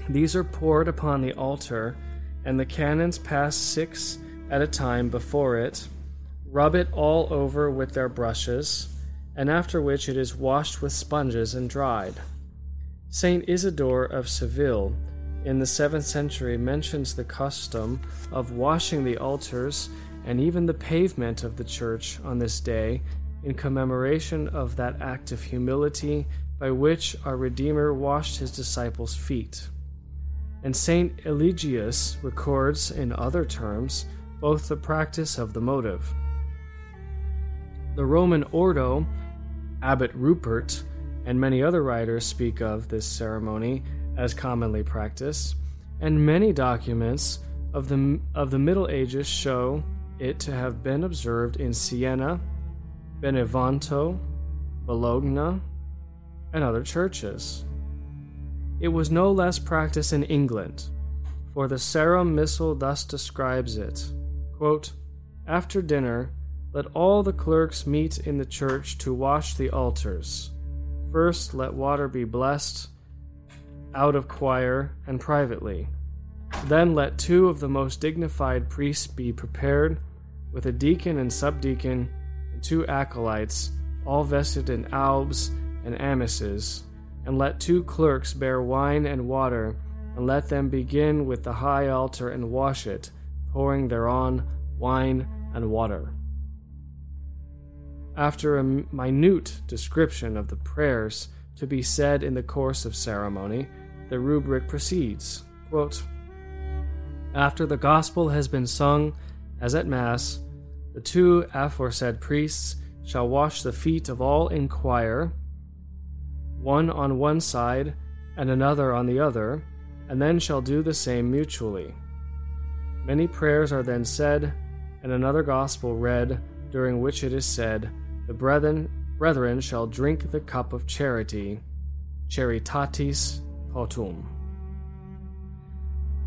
Speaker 2: These are poured upon the altar, and the canons pass six at a time before it, rub it all over with their brushes, and after which it is washed with sponges and dried. Saint Isidore of Seville in the 7th century mentions the custom of washing the altars and even the pavement of the church on this day in commemoration of that act of humility by which our Redeemer washed his disciples' feet. And St. Eligius records, in other terms, both the practice of the motive. The Roman Ordo, Abbot Rupert, and many other writers speak of this ceremony as commonly practiced, and many documents of the, of the Middle Ages show it to have been observed in Siena, Benevento, Bologna, and other churches. It was no less practiced in England, for the Sarum Missal thus describes it quote, After dinner, let all the clerks meet in the church to wash the altars. First, let water be blessed out of choir and privately. Then let two of the most dignified priests be prepared, with a deacon and subdeacon, and two acolytes, all vested in albs and amices, and let two clerks bear wine and water, and let them begin with the high altar and wash it, pouring thereon wine and water. After a minute description of the prayers to be said in the course of ceremony, the rubric proceeds quote, After the gospel has been sung, as at Mass, the two aforesaid priests shall wash the feet of all in choir, one on one side and another on the other, and then shall do the same mutually. Many prayers are then said, and another gospel read, during which it is said, The brethren, brethren shall drink the cup of charity, charitatis potum.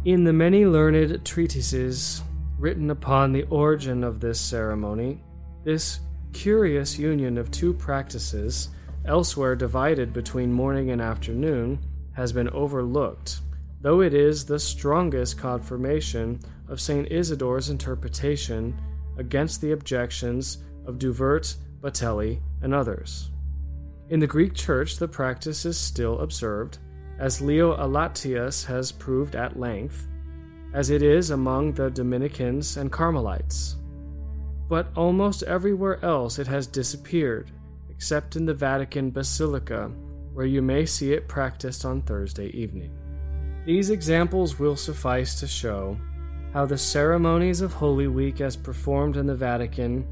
Speaker 2: In the many learned treatises written upon the origin of this ceremony, this curious union of two practices, elsewhere divided between morning and afternoon, has been overlooked, though it is the strongest confirmation of St. Isidore's interpretation against the objections of De Vert, Batelli, and others. In the Greek Church, the practice is still observed, as Leo Allatius has proved at length, as it is among the Dominicans and Carmelites. But almost everywhere else it has disappeared, except in the Vatican Basilica, where you may see it practiced on Thursday evening. These examples will suffice to show how the ceremonies of Holy Week, as performed in the Vatican,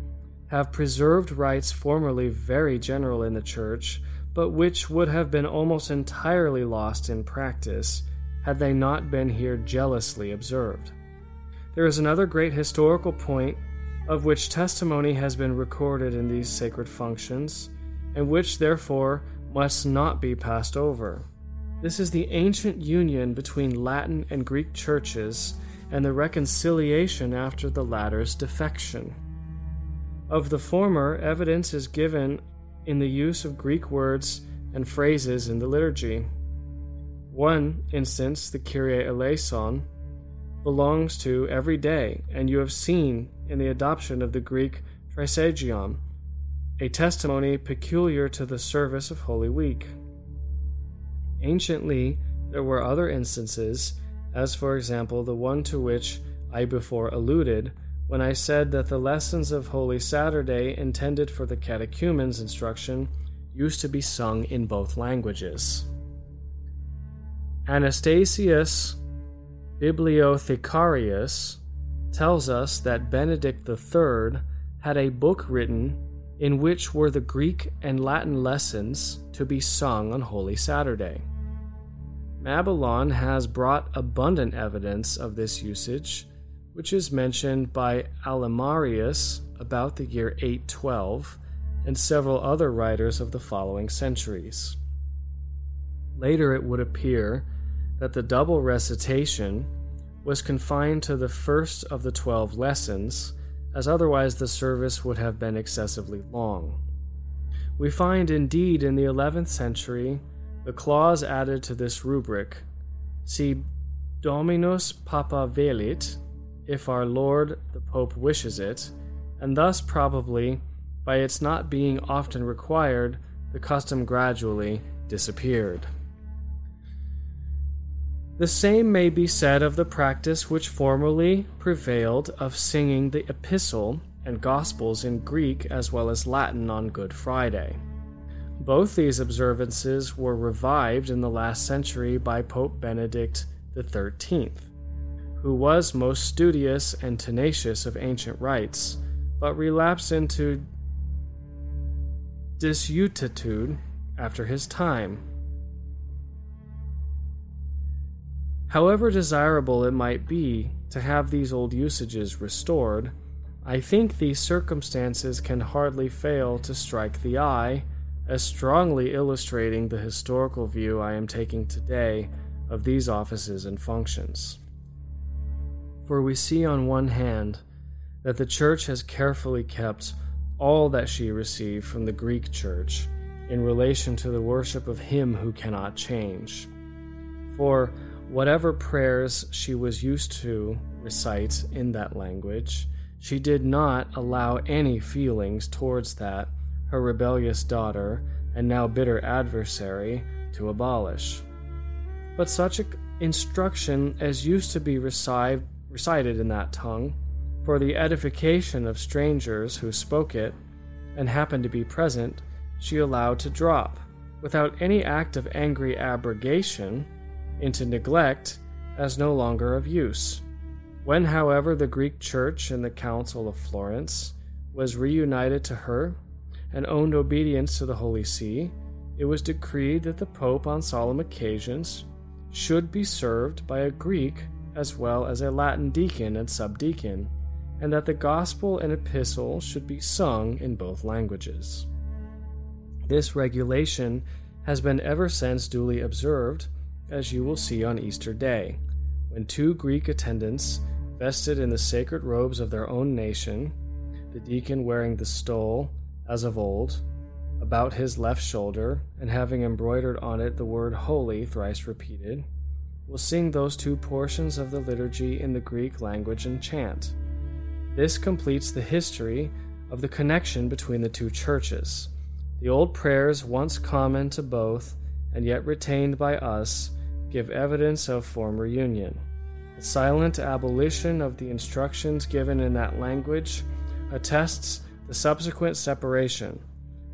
Speaker 2: have preserved rites formerly very general in the Church, but which would have been almost entirely lost in practice had they not been here jealously observed. There is another great historical point of which testimony has been recorded in these sacred functions, and which therefore must not be passed over. This is the ancient union between Latin and Greek churches and the reconciliation after the latter's defection. Of the former, evidence is given in the use of Greek words and phrases in the liturgy. One instance, the Kyrie eleison, belongs to every day, and you have seen in the adoption of the Greek trisagion, a testimony peculiar to the service of Holy Week. Anciently, there were other instances, as for example the one to which I before alluded, when I said that the lessons of Holy Saturday intended for the catechumen's instruction used to be sung in both languages. Anastasius Bibliothecarius tells us that Benedict III had a book written in which were the Greek and Latin lessons to be sung on Holy Saturday. Mabillon has brought abundant evidence of this usage, which is mentioned by Amalarius about the year 812 and several other writers of the following centuries. Later, it would appear that the double recitation was confined to the first of the twelve lessons, as otherwise the service would have been excessively long. We find indeed in the 11th century the clause added to this rubric Si Dominus Papa velit, if our Lord the Pope wishes it, and thus probably, by its not being often required, the custom gradually disappeared. The same may be said of the practice which formerly prevailed of singing the Epistle and Gospels in Greek as well as Latin on Good Friday. Both these observances were revived in the last century by Pope Benedict XIII, who was most studious and tenacious of ancient rites, but relapsed into desuetude after his time However desirable it might be to have these old usages restored, I think these circumstances can hardly fail to strike the eye as strongly illustrating the historical view I am taking today of these offices and functions. For we see on one hand that the Church has carefully kept all that she received from the Greek Church in relation to the worship of Him who cannot change. For whatever prayers she was used to recite in that language, she did not allow any feelings towards that, her rebellious daughter, and now bitter adversary, to abolish. But such instruction as used to be recited, recited in that tongue, for the edification of strangers who spoke it, and happened to be present, she allowed to drop, without any act of angry abrogation, into neglect as no longer of use. When, however, the Greek Church in the Council of Florence was reunited to her and owned obedience to the Holy See, it was decreed that the Pope on solemn occasions should be served by a Greek as well as a Latin deacon and subdeacon, and that the Gospel and Epistle should be sung in both languages. This regulation has been ever since duly observed, as you will see on Easter Day, when two Greek attendants, vested in the sacred robes of their own nation, the deacon wearing the stole, as of old, about his left shoulder, and having embroidered on it the word holy thrice repeated, will sing those two portions of the liturgy in the Greek language and chant. This completes the history of the connection between the two churches. The old prayers, once common to both and yet retained by us, give evidence of former union. The silent abolition of the instructions given in that language attests the subsequent separation,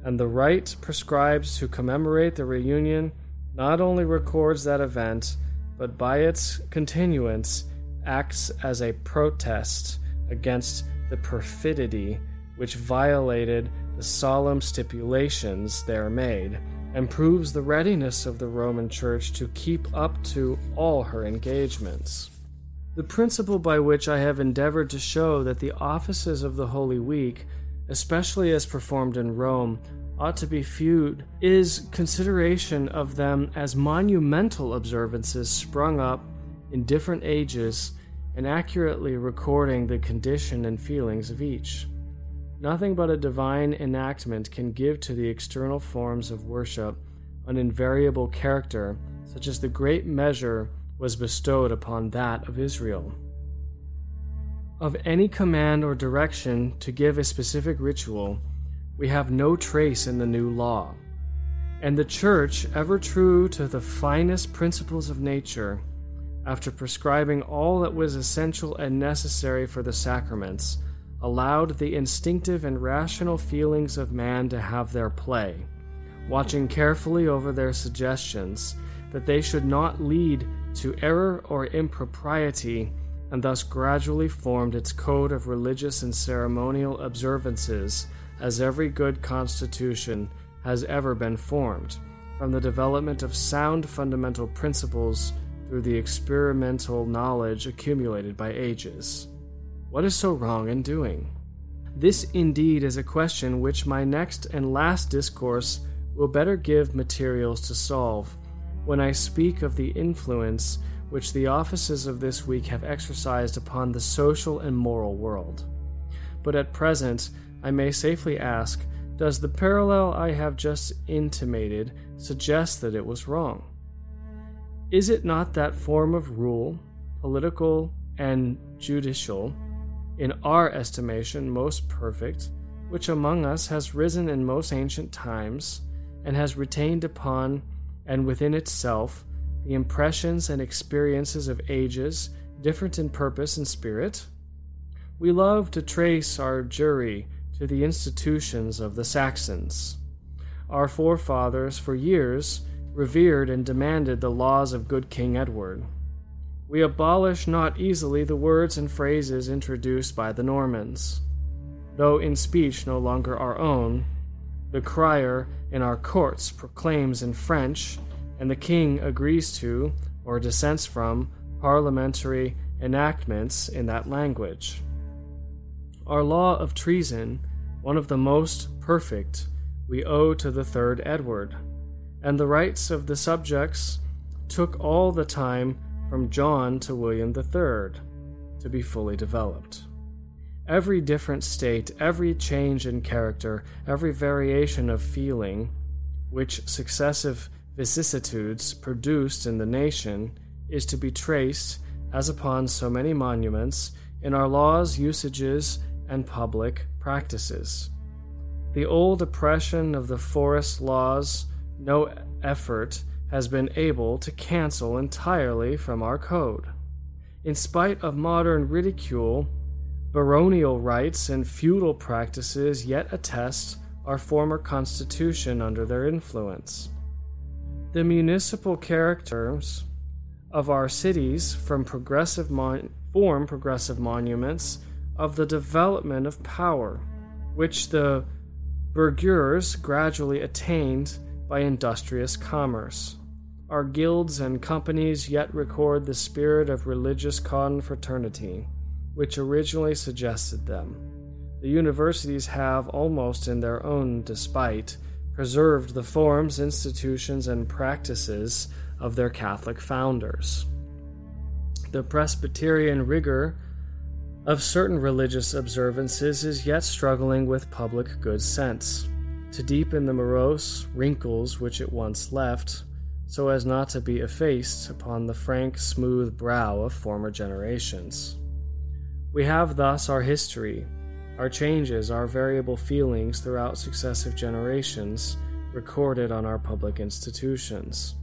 Speaker 2: and the rite prescribed to commemorate the reunion not only records that event, but by its continuance acts as a protest against the perfidy which violated the solemn stipulations there made, and proves the readiness of the Roman Church to keep up to all her engagements. The principle by which I have endeavored to show that the offices of the Holy Week, especially as performed in Rome, ought to be viewed is consideration of them as monumental observances sprung up in different ages and accurately recording the condition and feelings of each. Nothing but a divine enactment can give to the external forms of worship an invariable character, such as the great measure was bestowed upon that of Israel. Of any command or direction to give a specific ritual, we have no trace in the new law. And the Church, ever true to the finest principles of nature, after prescribing all that was essential and necessary for the sacraments, allowed the instinctive and rational feelings of man to have their play, watching carefully over their suggestions that they should not lead to error or impropriety, and thus gradually formed its code of religious and ceremonial observances, as every good constitution has ever been formed, from the development of sound fundamental principles through the experimental knowledge accumulated by ages. What is so wrong in doing? This indeed is a question which my next and last discourse will better give materials to solve when I speak of the influence which the offices of this week have exercised upon the social and moral world. But at present, I may safely ask Does the parallel I have just intimated suggest that it was wrong? Is it not that form of rule, political and judicial, in our estimation most perfect, which among us has risen in most ancient times, and has retained upon and within itself the impressions and experiences of ages different in purpose and spirit? We love to trace our jury to the institutions of the Saxons. Our forefathers, for years, revered and demanded the laws of good King Edward. We abolish not easily the words and phrases introduced by the Normans. Though in speech no longer our own, the crier in our courts proclaims in French, and the king agrees to, or dissents from, parliamentary enactments in that language. Our law of treason, one of the most perfect, we owe to the third Edward, and the rights of the subjects took all the time from John to William III to be fully developed. Every different state, every change in character, every variation of feeling which successive vicissitudes produced in the nation is to be traced, as upon so many monuments, in our laws, usages, and public practices. The old oppression of the forest laws, no effort has been able to cancel entirely from our code. In spite of modern ridicule, baronial rights and feudal practices yet attest our former constitution under their influence. The municipal characters of our cities from progressive mon- form progressive monuments of the development of power, which the burghers gradually attained by industrious commerce. Our guilds and companies yet record the spirit of religious confraternity, which originally suggested them. The universities have, almost in their own despite, preserved the forms, institutions, and practices of their Catholic founders. The Presbyterian rigor of certain religious observances is yet struggling with public good sense to deepen the morose wrinkles which it once left, so as not to be effaced upon the frank, smooth brow of former generations. We have thus our history, our changes, our variable feelings throughout successive generations recorded on our public institutions.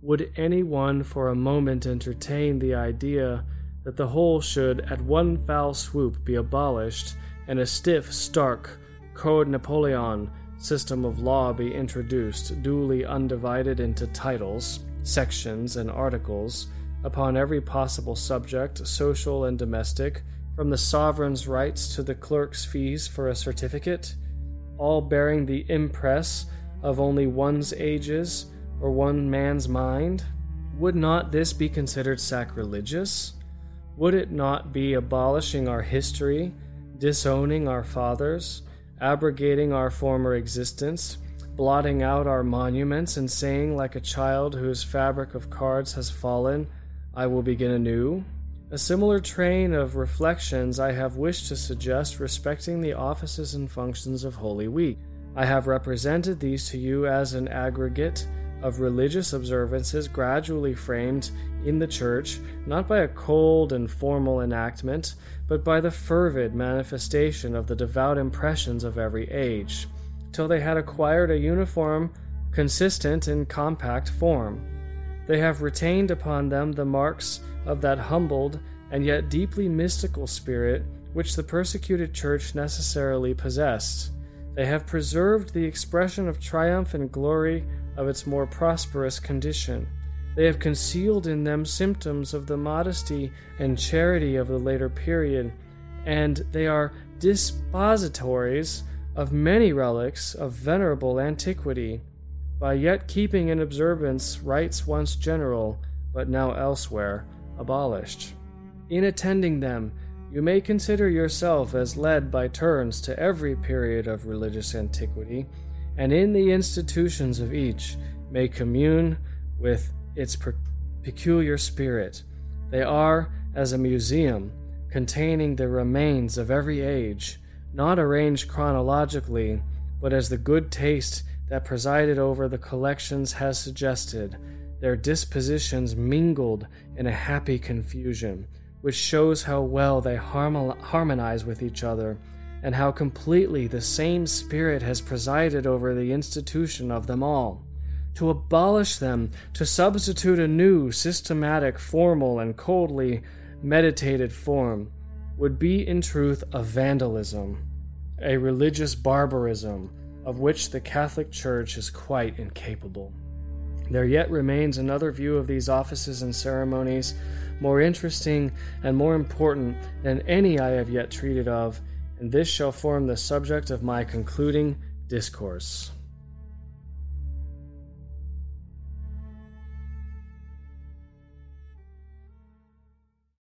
Speaker 2: Would anyone for a moment entertain the idea that the whole should at one foul swoop be abolished and a stiff, stark Code Napoleon system of law be introduced, duly undivided into titles, sections, and articles, upon every possible subject, social and domestic, from the sovereign's rights to the clerk's fees for a certificate, all bearing the impress of only one's ages or one man's mind? Would not this be considered sacrilegious? Would it not be abolishing our history, disowning our fathers, abrogating our former existence, blotting out our monuments, and saying, like a child whose fabric of cards has fallen, I will begin anew? A similar train of reflections I have wished to suggest respecting the offices and functions of Holy Week. I have represented these to you as an aggregate of religious observances gradually framed in the Church, not by a cold and formal enactment, but by the fervid manifestation of the devout impressions of every age, till they had acquired a uniform, consistent, and compact form. They have retained upon them the marks of that humbled and yet deeply mystical spirit which the persecuted Church necessarily possessed. They have preserved the expression of triumph and glory of its more prosperous condition. They have concealed in them symptoms of the modesty and charity of the later period, and they are dispositories of many relics of venerable antiquity, by yet keeping in observance rites once general, but now elsewhere abolished. In attending them, you may consider yourself as led by turns to every period of religious antiquity and in the institutions of each may commune with its per- peculiar spirit. They are as a museum containing the remains of every age, not arranged chronologically, but as the good taste that presided over the collections has suggested, their dispositions mingled in a happy confusion, which shows how well they harmonize with each other and how completely the same Spirit has presided over the institution of them all. To abolish them, to substitute a new, systematic, formal, and coldly meditated form, would be in truth a vandalism, a religious barbarism of which the Catholic Church is quite incapable. There yet remains another view of these offices and ceremonies more interesting and more important than any I have yet treated of and this shall form the subject of my concluding discourse.